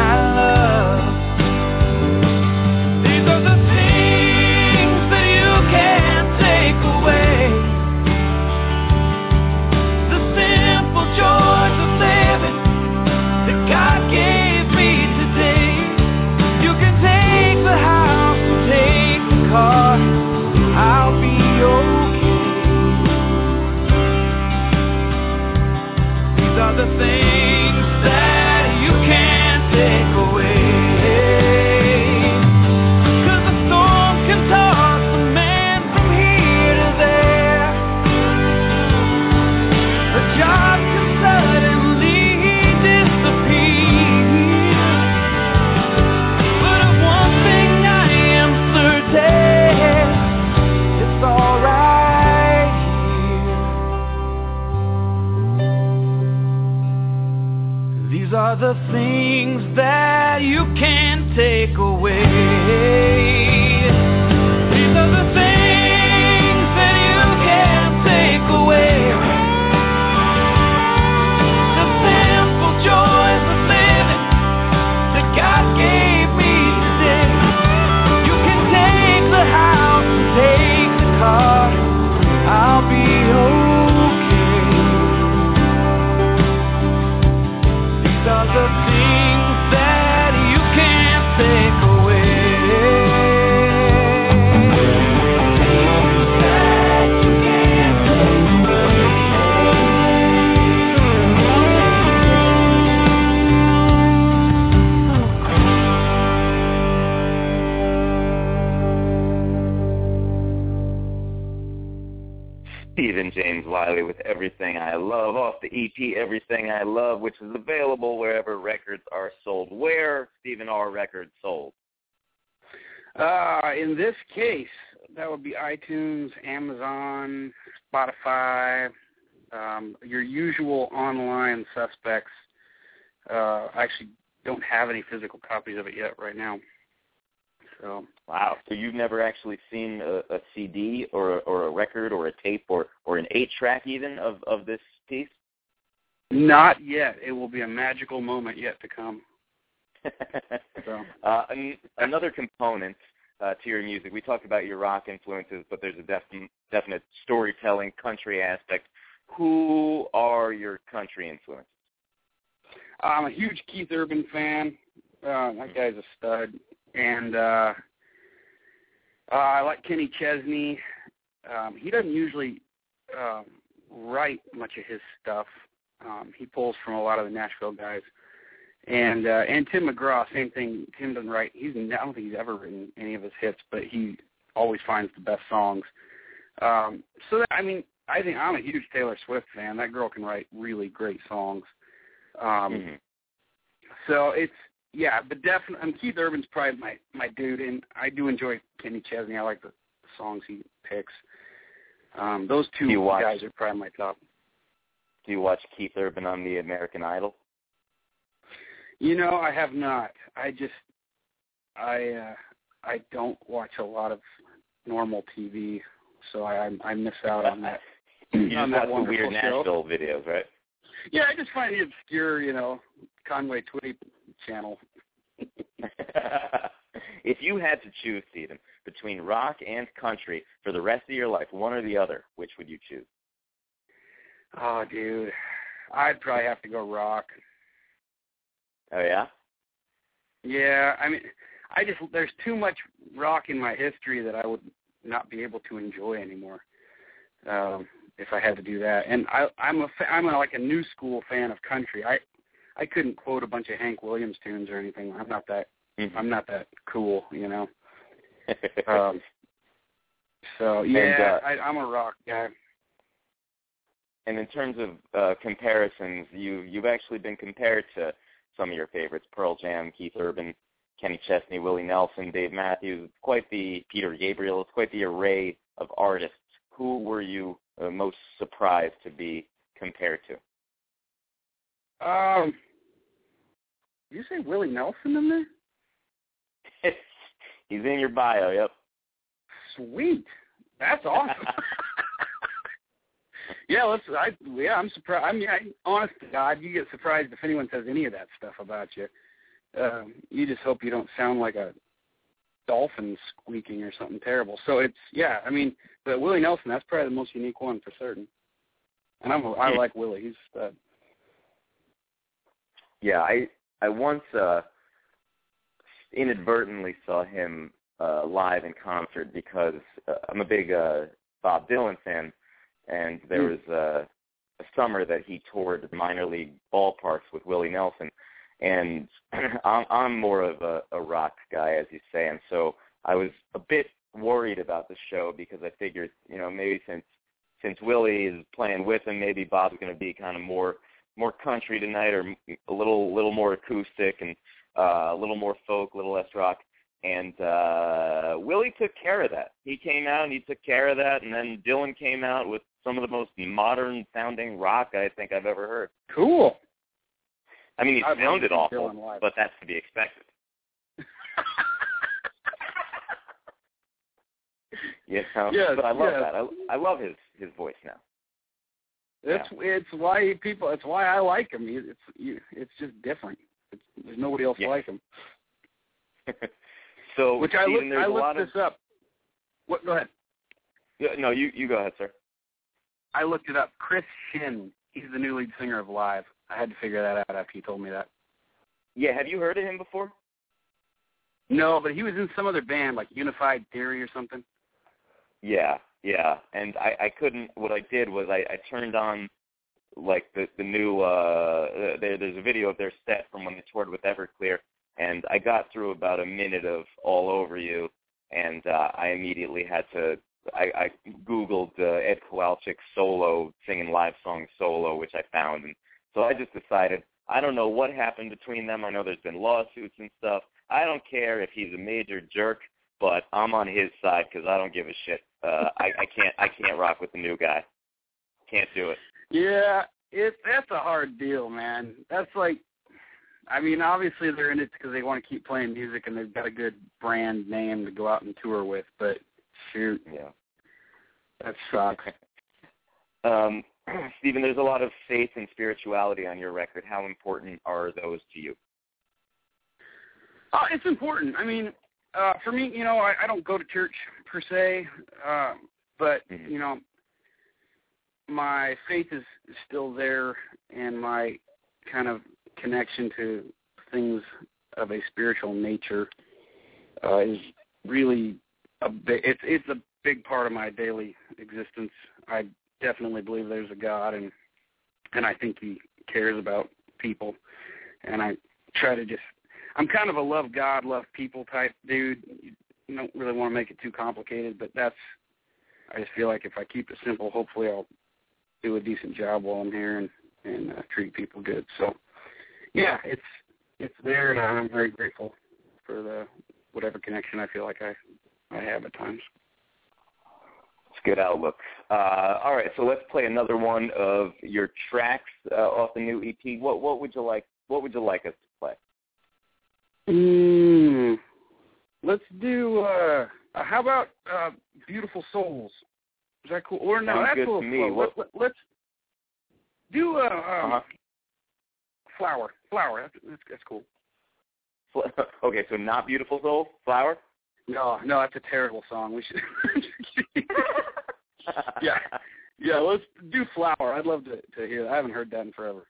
I Love off the EP Everything I Love, which is available wherever records are sold. Where, Steven, R. records sold? Uh, in this case, that would be iTunes, Amazon, Spotify, um, your usual online suspects. Uh, I actually don't have any physical copies of it yet right now. So wow, so you've never actually seen a, a CD or or a record or a tape or or an eight track even of of this piece? Not yet. It will be a magical moment yet to come. so. uh, another component uh, to your music, we talked about your rock influences, but there's a definite definite storytelling country aspect. Who are your country influences? I'm a huge Keith Urban fan. Uh, that guy's a stud and uh, uh, I like Kenny Chesney. Um, he doesn't usually um, write much of his stuff. Um, he pulls from a lot of the Nashville guys, and uh, and Tim McGraw, same thing. Tim doesn't write. He's I don't think he's ever written any of his hits, but he always finds the best songs. Um, so that, I mean, I think I'm a huge Taylor Swift fan. That girl can write really great songs. Um, mm-hmm. So it's yeah, but definitely, um, Keith Urban's probably my my dude, and I do enjoy Kenny Chesney. I like the songs he picks. Um, those two watch, guys are probably my top. Do you watch Keith Urban on the American Idol? You know, I have not. I just, I, uh, I don't watch a lot of normal TV, so I I miss out on that. you on just that watch the weird show. Nashville videos, right? Yeah, I just find the obscure, you know, Conway Twitty channel. if you had to choose, Steven, between rock and country for the rest of your life, one or the other, which would you choose? Oh, dude, I'd probably have to go rock. Oh yeah. Yeah, I mean, I just there's too much rock in my history that I would not be able to enjoy anymore um, if I had to do that. And I, I'm a fa- I'm a, like a new school fan of country. I I couldn't quote a bunch of Hank Williams tunes or anything. I'm not that mm-hmm. I'm not that cool, you know. um, so yeah, and, uh, I, I'm a rock guy. And in terms of uh, comparisons, you you've actually been compared to some of your favorites: Pearl Jam, Keith Urban, Kenny Chesney, Willie Nelson, Dave Matthews. Quite the Peter Gabriel. It's quite the array of artists. Who were you uh, most surprised to be compared to? Um, you say Willie Nelson in there? He's in your bio. Yep. Sweet. That's awesome. yeah, let's. I yeah, I'm surprised. I mean, I, honest to God, you get surprised if anyone says any of that stuff about you. Um, you just hope you don't sound like a dolphin squeaking or something terrible. So it's yeah. I mean, but Willie Nelson, that's probably the most unique one for certain. And I'm I like Willie. He's a stud. Yeah, I I once uh inadvertently saw him uh live in concert because uh, I'm a big uh Bob Dylan fan and there Mm. was uh, a summer that he toured minor league ballparks with Willie Nelson and I'm I'm more of a, a rock guy as you say and so I was a bit worried about the show because I figured, you know, maybe since since Willie is playing with him, maybe Bob's going to be kind of more more country tonight, or a little little more acoustic and uh, a little more folk, a little less rock. And uh, Willie took care of that. He came out and he took care of that, and then Dylan came out with some of the most modern sounding rock I think I've ever heard. Cool. I mean, he I'd sounded awful, but that's to be expected. You know? Yes, but I love yes. that. I, I love his his voice now. It's it's why people. It's why I like him. It's you, it's just different. It's, there's nobody else Yeah. like him. so, Which I looked. I I a lot looked of this up. What? Go ahead. Yeah, no, you you go ahead, sir. I looked it up. Chris Shinn. He's the new lead singer of Live. I had to figure that out after you told me that. Yeah, have you heard of him before? No, but he was in some other band, like Unified Theory or something. Yeah, yeah. And I I couldn't. What I did was I I turned on like the the new uh there there's a video of their set from when they toured with Everclear and I got through about a minute of All Over You and uh I immediately had to I, I googled uh, Ed Kowalczyk solo singing live song solo, which I found, and so I just decided I don't know what happened between them. I know there's been lawsuits and stuff. I don't care if he's a major jerk, but I'm on his side because I don't give a shit. Uh, I, I can't I can't rock with the new guy. Can't do it. Yeah, it that's a hard deal, man. That's like, I mean, obviously they're in it because they want to keep playing music and they've got a good brand name to go out and tour with. But shoot, Yeah. that sucks. Um, Steven, there's a lot of faith and spirituality on your record. How important are those to you? Uh, it's important. I mean, uh, for me, you know, I, I don't go to church per se, uh, but Mhm. you know, my faith is is still there, and my kind of connection to things of a spiritual nature uh, is really a big. It's it's a big part of my daily existence. I definitely believe there's a God, and and I think He cares about people, and I try to just I'm kind of a love God, love people type dude. You don't really want to make it too complicated, but that's. I just feel like if I keep it simple, hopefully I'll do a decent job while I'm here and and uh, treat people good. So, yeah, it's it's there, and I'm very grateful for the whatever connection I feel like I I have at times. It's good outlook. Uh, all right, so let's play another one of your tracks uh, off the new EP. What what would you like? What would you like us to play? Mm, let's do. uh uh, How about uh "Beautiful Souls"? Is that cool? Or no, Sounds that's good a little to me. slow. Let, let, let's do uh, um, Uh-huh. "Flower." Flower. That's, that's that's cool. Okay, so not beautiful soul, flower. No, no, that's a terrible song. We should. yeah, yeah. Let's do "Flower." I'd love to to hear. That. I haven't heard that in forever.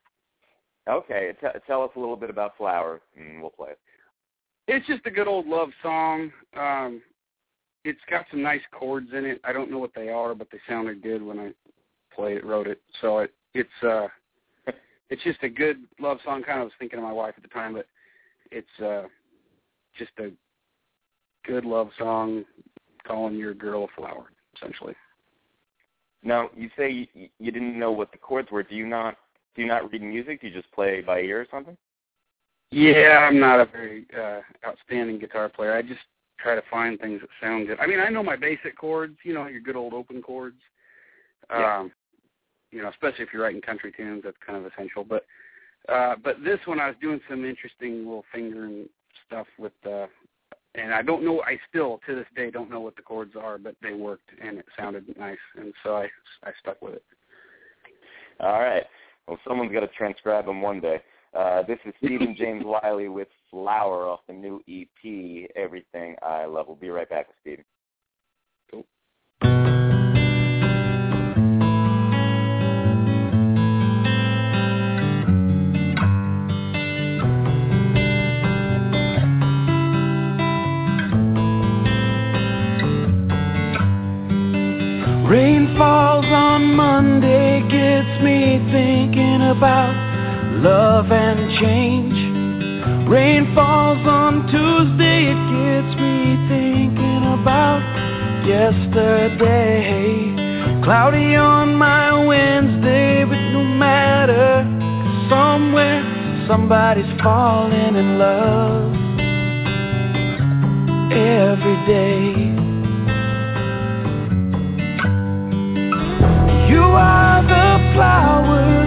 Okay, t- tell us a little bit about flower, and we'll play it. It's just a good old love song. Um, it's got some nice chords in it. I don't know what they are, but they sounded good when I played it, wrote it. So it, it's uh, it's just a good love song. Kind of was thinking of my wife at the time, but it's uh, just a good love song, calling your girl a flower, essentially. Now, you say you, you didn't know what the chords were. Do you not? Do you not read music? Do you just play by ear or something? Yeah, I'm not a very uh, outstanding guitar player. I just try to find things that sound good. I mean, I know my basic chords, you know, your good old open chords. Yeah. Um, you know, especially if you're writing country tunes, that's kind of essential. But uh, but this one, I was doing some interesting little fingering stuff with, uh, and I don't know. I still to this day don't know what the chords are, but they worked and it sounded nice, and so I I stuck with it. All right. Well, someone's got to transcribe them one day. Uh, this is Steven James Wylie with Flower off the new EP, Everything I Love. We'll be right back with Steven. Rain falls on Monday, gets me thinking about love and change. Rain falls on Tuesday, it gets me thinking about yesterday. Cloudy on my Wednesday, but no matter, somewhere somebody's falling in love every day. You are the flower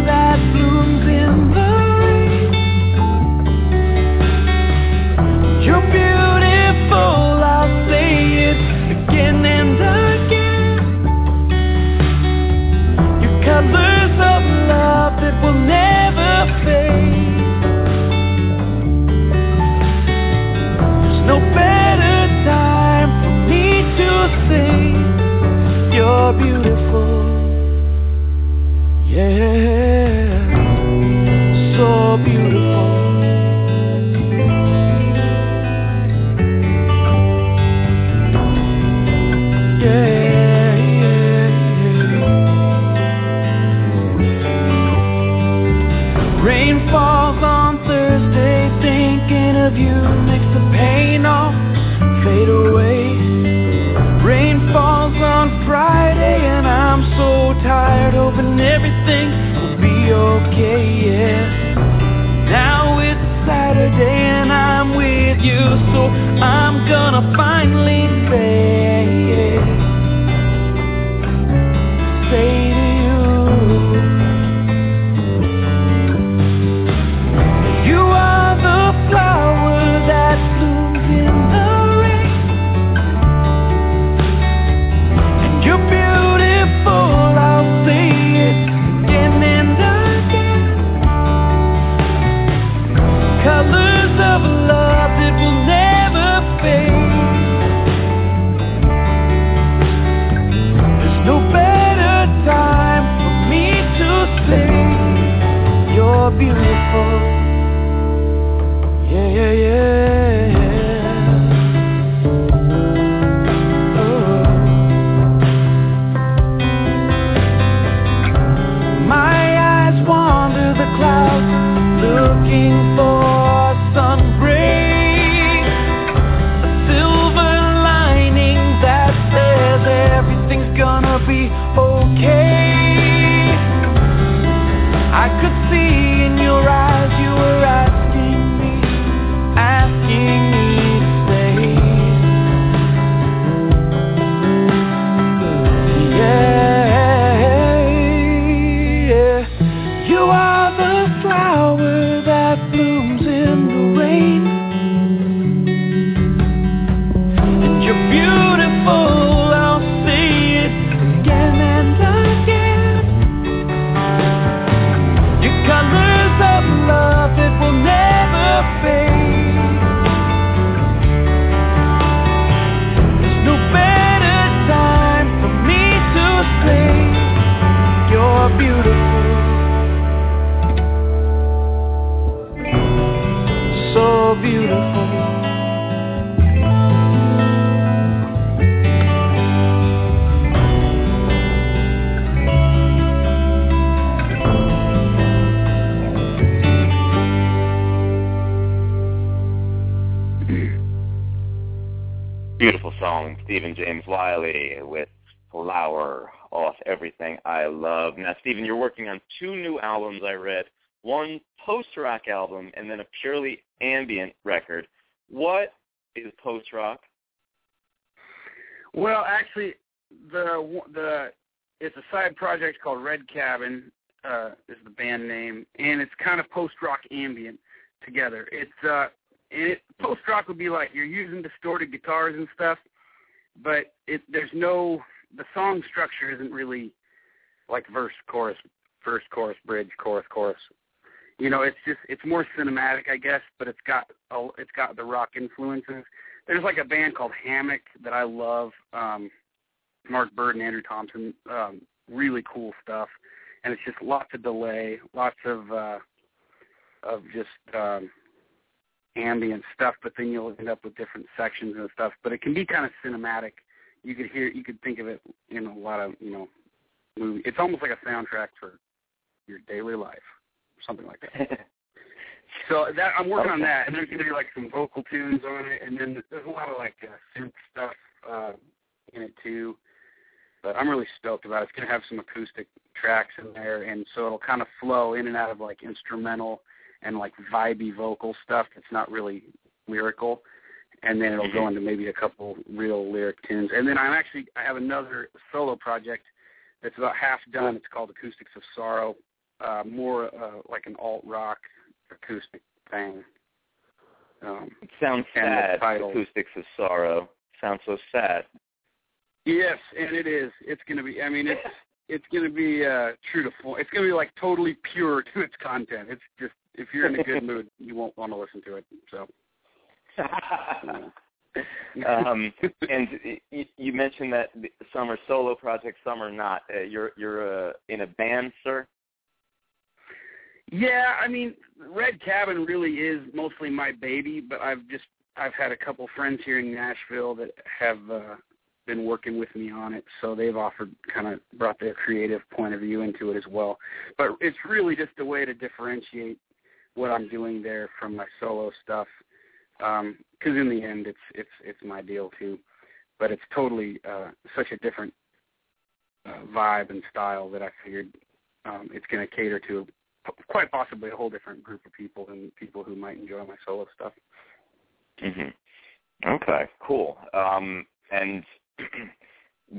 okay, yeah. Now it's Saturday and I'm with you, so I'm gonna finally say. Well, actually, the the it's a side project called Red Cabin uh, is the band name, and it's kind of post rock ambient together. It's uh, and it post rock would be like you're using distorted guitars and stuff, but it there's no the song structure isn't really like verse chorus verse chorus bridge chorus chorus. You know, it's just it's more cinematic, I guess, but it's got it's got the rock influences. There's like a band called Hammock that I love. Um, Marc Byrd and Andrew Thompson, um, really cool stuff, and it's just lots of delay, lots of uh, of just um, ambient stuff. But then you'll end up with different sections and stuff. But it can be kind of cinematic. You could hear, you could think of it in a lot of you know movie. It's almost like a soundtrack for your daily life, something like that. So that I'm working on that, and there's gonna be like some vocal tunes on it, and then there's a lot of like uh, synth stuff uh, in it too. But I'm really stoked about it. It's gonna have some acoustic tracks in there, and so it'll kind of flow in and out of like instrumental and like vibey vocal stuff that's not really lyrical, and then it'll go into maybe a couple real lyric tunes. And then I'm actually I have another solo project that's about half done. It's called Acoustics of Sorrow, uh, more uh, like an alt rock acoustic thing. Um, It sounds sad. Acoustics of Sorrow. Sounds so sad. yes, and it is. It's going to be. I mean, it's it's going to be uh, true to form. It's going to be like totally pure to its content. It's just if you're in a good mood, you won't want to listen to it. So. um, and you, you mentioned that some are solo projects, some are not. Uh, you're you're uh, in a band, sir. Yeah, I mean, Red Cabin really is mostly my baby, but I've just I've had a couple friends here in Nashville that have uh, been working with me on it, so they've offered kind of brought their creative point of view into it as well. But it's really just a way to differentiate what I'm doing there from my solo stuff, because in the end, it's it's it's my deal too. But it's totally uh, such a different uh, vibe and style that I figured um, it's going to cater to quite possibly a whole different group of people than people who might enjoy my solo stuff. hmm Okay, cool. Um, and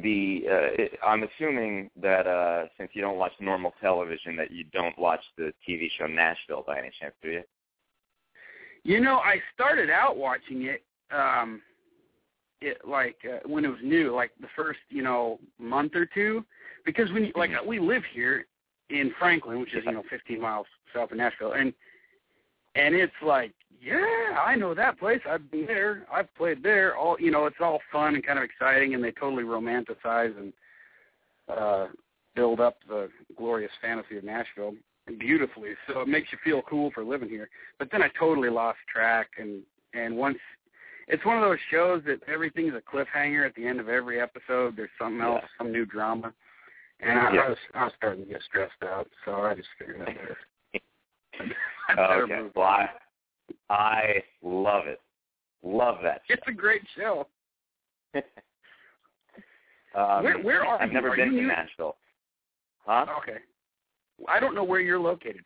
the uh, it, I'm assuming that uh, since you don't watch normal television, that you don't watch the TV show Nashville by any chance, do you? You know, I started out watching it, um, it like uh, when it was new, like the first you know month or two, because when you, like Mhm. we live here in Franklin, which is you know 15 miles south of Nashville, and and it's like, yeah, I know that place. I've been there. I've played there. All you know, it's all fun and kind of exciting, and they totally romanticize and uh build up the glorious fantasy of Nashville beautifully. So it makes you feel cool for living here. But then I totally lost track, and and once it's one of those shows that everything's a cliffhanger at the end of every episode. There's something else, Yeah. some new drama, and I, Yeah. I was I was starting to get stressed out. So I just figured I better. I better okay. move Well. I, I love it. Love that. Show. It's a great show. um, Where- where are you? I've you? never Are been you to new- Nashville. Huh? Okay. I don't know where you're located.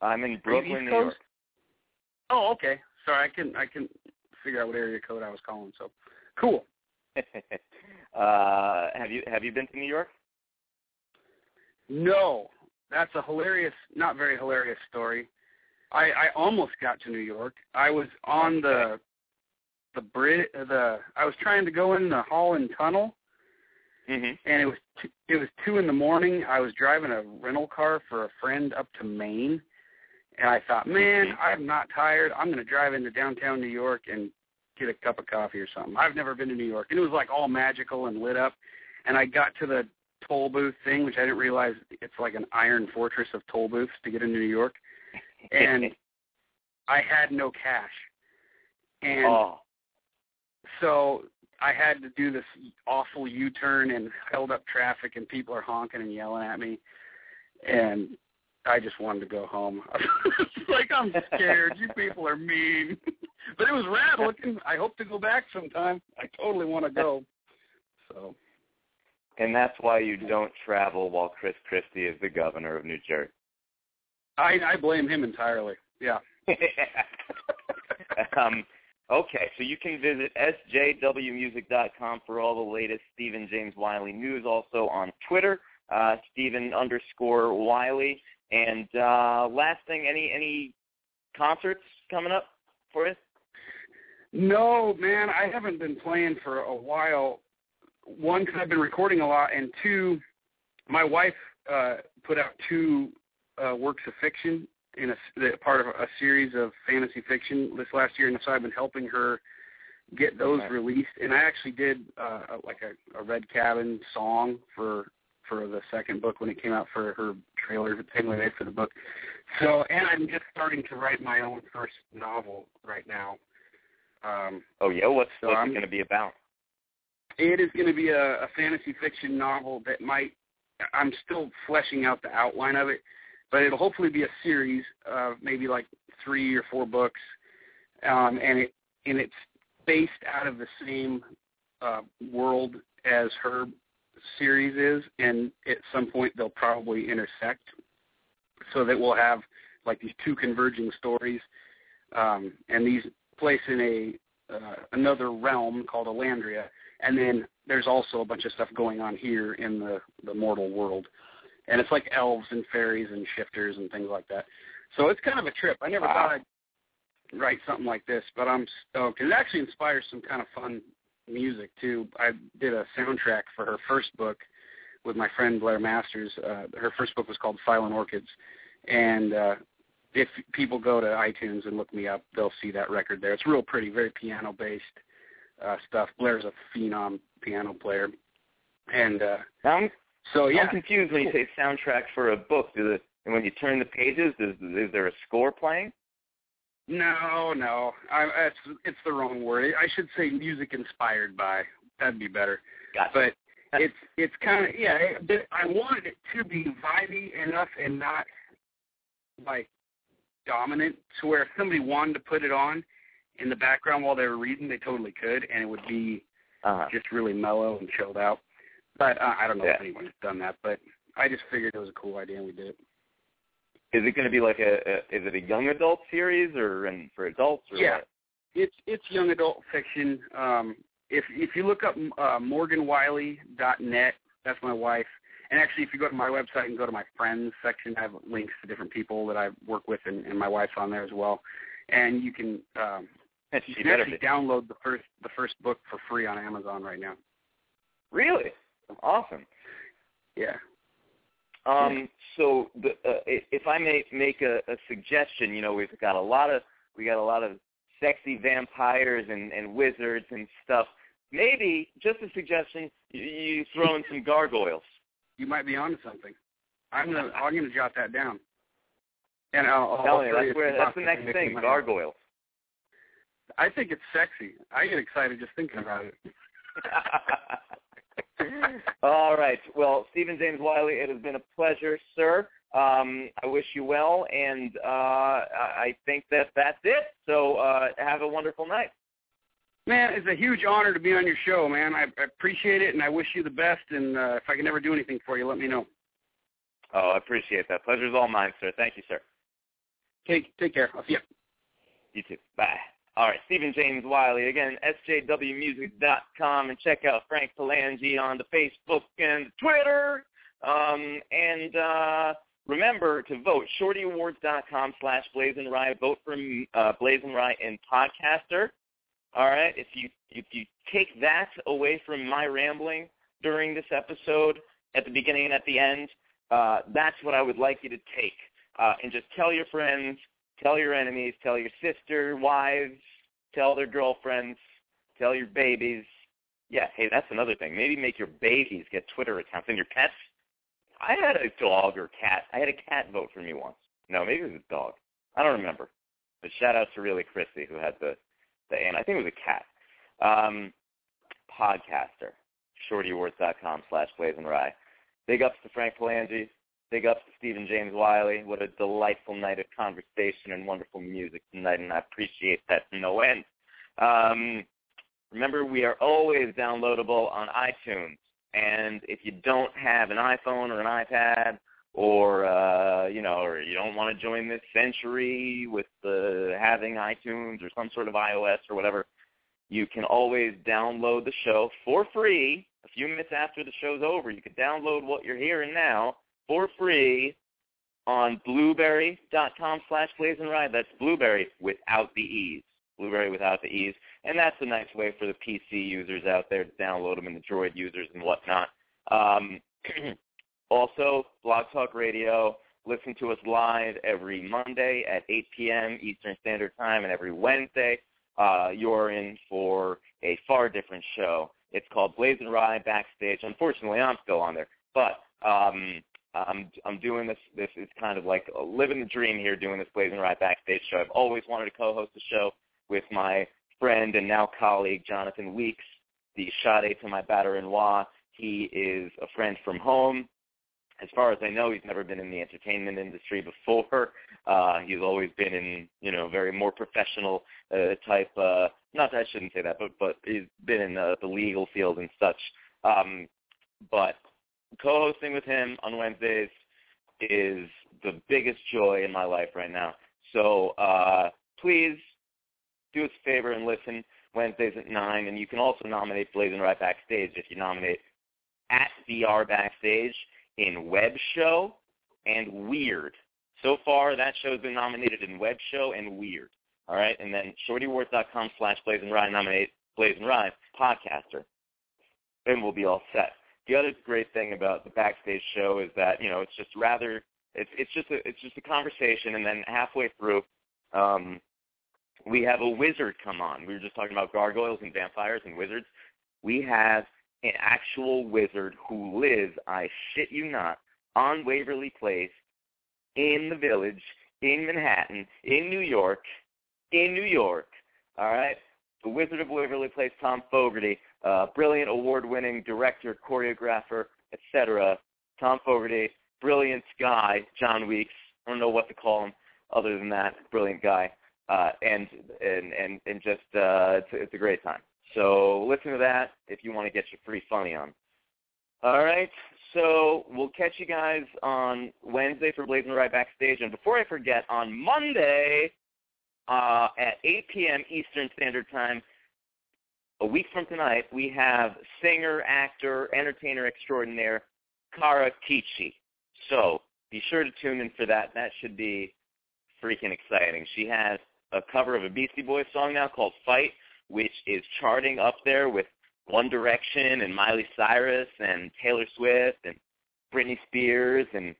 I'm in Brooklyn, New York. Oh, okay. Sorry, I can I can figure out what area code I was calling. So cool. uh, have you have you been to New York? No, that's a hilarious, not very hilarious story. I, I almost got to New York. I was on the the bridge. The I was trying to go in the Holland Tunnel, Mm-hmm. and it was t- it was two in the morning. I was driving a rental car for a friend up to Maine, and I thought, man, Mhm. I'm not tired. I'm going to drive into downtown New York and get a cup of coffee or something. I've never been to New York, and it was like all magical and lit up. And I got to the toll booth thing, which I didn't realize it's like an iron fortress of toll booths to get into New York, and I had no cash, and oh, so I had to do this awful U-turn and held up traffic, and people are honking and yelling at me, and I just wanted to go home. like I'm scared. you people are mean, but it was rad looking. I hope to go back sometime. I totally want to go. So and that's why you don't travel while Chris Christie is the governor of New Jersey. I I blame him entirely. Yeah. um, okay, so you can visit sjwmusic.com for all the latest Steven James Wylie news. Also on Twitter, uh, Steven underscore Wylie. And uh, last thing, any any concerts coming up for us? No, man, I haven't been playing for a while. One, because I've been recording a lot, and two, my wife uh, put out two uh, works of fiction in a the, part of a series of fantasy fiction this last year, and so I've been helping her get those Nice. released. And I actually did uh, like a, a Red Cabin song for for the second book when it came out for her trailer thing we made for the book. So, and I'm just starting to write my own first novel right now. Um, Oh yeah, what's So what's I'm- it going to be about? It is going to be a, a fantasy fiction novel that might. I'm still fleshing out the outline of it, but it'll hopefully be a series of maybe like three or four books, um, and it and it's based out of the same uh, world as her series is, and at some point they'll probably intersect, so that we'll have like these two converging stories, um, and these place in a uh, another realm called Elandria, and then there's also a bunch of stuff going on here in the the mortal world, and it's like elves and fairies and shifters and things like that. So it's kind of a trip. I never Wow. thought I'd write something like this, but I'm stoked. It actually inspires some kind of fun music too. I did a soundtrack for her first book with my friend Blair Masters. Uh, her first book was called Silent Orchids, and uh, if people go to iTunes and look me up, they'll see that record there. It's real pretty, very piano based uh, stuff. Blair's a phenom piano player, and uh, I'm so yeah, I'm confused when you say soundtrack for a book. Do the and when you turn the pages, is is there a score playing? no, no, I, it's it's the wrong word. I should say music inspired by. That'd be better. Gotcha. But it's it's kind of yeah. It, I wanted it to be vibey enough and not like dominant to where if somebody wanted to put it on in the background while they were reading, they totally could, and it would be uh-huh. just really mellow and chilled out. But uh, I don't know Yeah. if anyone's done that, but I just figured it was a cool idea and we did it. Is it going to be like a, a is it a young adult series or and for adults or Yeah. what? it's it's young adult fiction. Um, if if you look up uh, MorganWylie.net, that's my wife. And actually, if you go to my website and go to my friends section, I have links to different people that I work with, and, and my wife's on there as well. And you can um, you can actually download the first the first book for free on Amazon right now. Really? Awesome. Yeah. Um, so the, uh, if I may make a, a suggestion, you know, we've got a lot of we got a lot of sexy vampires and, and wizards and stuff. Maybe just a suggestion, you, you throw in some gargoyles. You might be onto something. I'm gonna I'm gonna jot that down. And I'll, I'll you that's where that's the next thing, gargoyles. I think it's sexy. I get excited just thinking about it. All right. Well, Steven James Wylie, it has been a pleasure, sir. Um, I wish you well, and uh, I think that that's it. So uh, have a wonderful night. Man, it's a huge honor to be on your show, man. I, I appreciate it, and I wish you the best. And uh, if I can ever do anything for you, let me know. Oh, I appreciate that. Pleasure's all mine, sir. Thank you, sir. Take take care. I'll see you. You too. Bye. All right, Steven James Wylie. Again, sjwmusic.com and check out Frank Palangi on the Facebook and Twitter. Um, and uh, remember to vote, shortyawards.com slash BlazinRy. Vote for uh, BlazinRy and Podcaster. All right, if you if you take that away from my rambling during this episode at the beginning and at the end, uh, that's what I would like you to take. Uh, and just tell your friends, tell your enemies, tell your sister, wives, tell their girlfriends, tell your babies. Yeah, hey, that's another thing. Maybe make your babies get Twitter accounts and your pets. I had a dog or cat. I had a cat vote for me once. No, maybe it was a dog. I don't remember. But shout out to really Chrissy who had the the and I think it was a cat. Um, podcaster. ShortyAwards.com slash BlazinRy. Big ups to Frank Palangi. Big ups to Steven James Wylie. What a delightful night of conversation and wonderful music tonight, and I appreciate that to no end. Um, remember, we are always downloadable on iTunes, and if you don't have an iPhone or an iPad, or uh, you know, or you don't want to join this century with having iTunes or some sort of iOS or whatever, you can always download the show for free. A few minutes after the show's over, you can download what you're hearing now for free on blubrry.com slash blazinry. That's blueberry without the E's. Blueberry without the E's. And that's a nice way for the PC users out there to download them and the Droid users and whatnot. Um, also, Blog Talk Radio. Listen to us live every Monday at 8 p.m. Eastern Standard Time and every Wednesday. Uh, you're in for a far different show. It's called BlazinRy Backstage. Unfortunately, I'm still on there, but um, I'm I'm doing this. This is kind of like living the dream here, doing this BlazinRy Backstage show. I've always wanted to co-host a show with my friend and now colleague Jonathan Weeks, the Sade to my batter-in-law. He is a friend from home. As far as I know, he's never been in the entertainment industry before. Uh, he's always been in, you know, very more professional uh, type. Uh, not that I shouldn't say that, but but he's been in uh, the legal field and such. Um, but co-hosting with him on Wednesdays is the biggest joy in my life right now. So uh, please do us a favor and listen Wednesdays at 9. And you can also nominate BlazinRy Backstage if you nominate at BR Backstage in Web Show and Weird. So far, that show's been nominated in Web Show and Weird. All right, and then shortyawards.com slash BlazinRy nominate BlazinRy podcaster. Then we'll be all set. The other great thing about the backstage show is that you know it's just rather it's it's just a it's just a conversation, and then halfway through, um, we have a wizard come on. We were just talking about gargoyles and vampires and wizards. We have an actual wizard who lives, I shit you not, on Waverly Place in the village in Manhattan, in New York, in New York. All right, the Wizard of Waverly Place, Tom Fogarty, uh, brilliant award-winning director, choreographer, etc. Tom Fogarty, brilliant guy, John Weeks. I don't know what to call him other than that, brilliant guy, uh, and and and and just uh, it's, it's a great time. So listen to that if you want to get your free funny on. All right, so we'll catch you guys on Wednesday for BlazinRy Backstage, and before I forget, on Monday uh, at 8 p.m. Eastern Standard Time. A week from tonight, we have singer, actor, entertainer extraordinaire Kara Kichi. So be sure to tune in for that. That should be freaking exciting. She has a cover of a Beastie Boys song now called Fight, which is charting up there with One Direction and Miley Cyrus and Taylor Swift and Britney Spears and,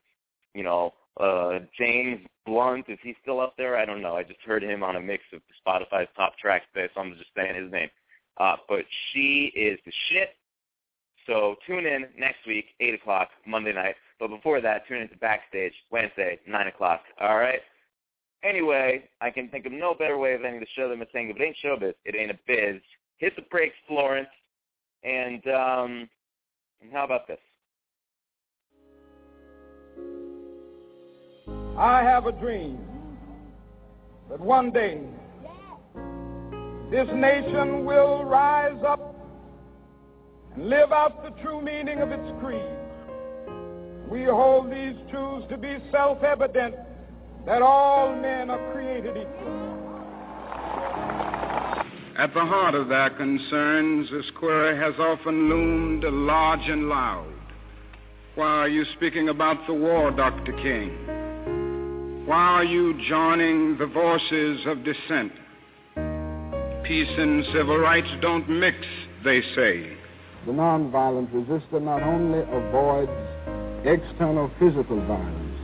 you know, uh James Blunt. Is he still up there? I don't know. I just heard him on a mix of Spotify's top tracks today, so I'm just saying his name. Uh, but she is the shit. So tune in next week, 8 o'clock, Monday night. But before that, tune into Backstage, Wednesday, 9 o'clock. All right? Anyway, I can think of no better way of ending the show than by saying, if it ain't showbiz, it ain't a biz. Hit the brakes, Florence. And, um, and how about this? I have a dream that one day this nation will rise up and live out the true meaning of its creed. We hold these truths to be self-evident that all men are created equal. At the heart of their concerns, this query has often loomed large and loud. Why are you speaking about the war, Dr. King? Why are you joining the voices of dissent? Peace and civil rights don't mix, they say. The nonviolent resistor not only avoids external physical violence,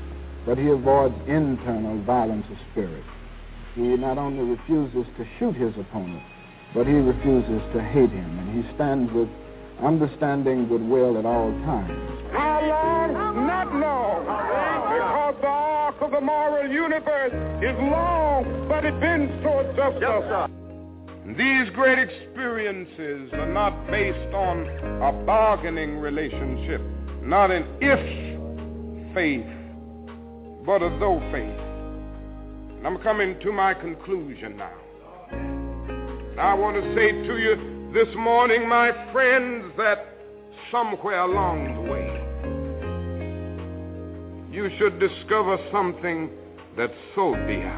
but he avoids internal violence of spirit. He not only refuses to shoot his opponent, but he refuses to hate him, and he stands with understanding goodwill at all times. How long? Not long. Because the arc of the moral universe is long, but it bends towards justice. Yes, These great experiences are not based on a bargaining relationship, not an if faith, but a though faith. And I'm coming to my conclusion now. I want to say to you this morning, my friends, that somewhere along the way, you should discover something that's so dear,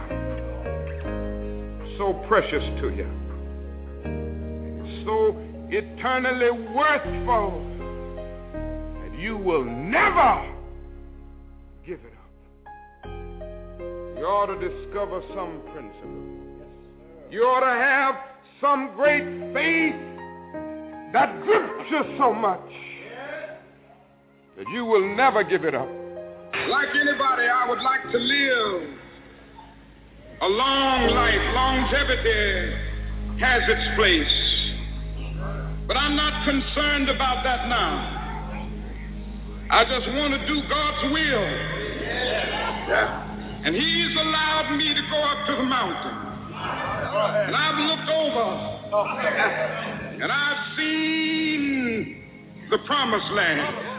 so precious to you, so eternally worthful that you will never give it up. You ought to discover some principle. You ought to have some great faith that grips you so much that you will never give it up. Like anybody, I would like to live a long life. Longevity has its place. But I'm not concerned about that now. I just want to do God's will. And He's allowed me to go up to the mountain. And I've looked over oh. and I've seen the promised land.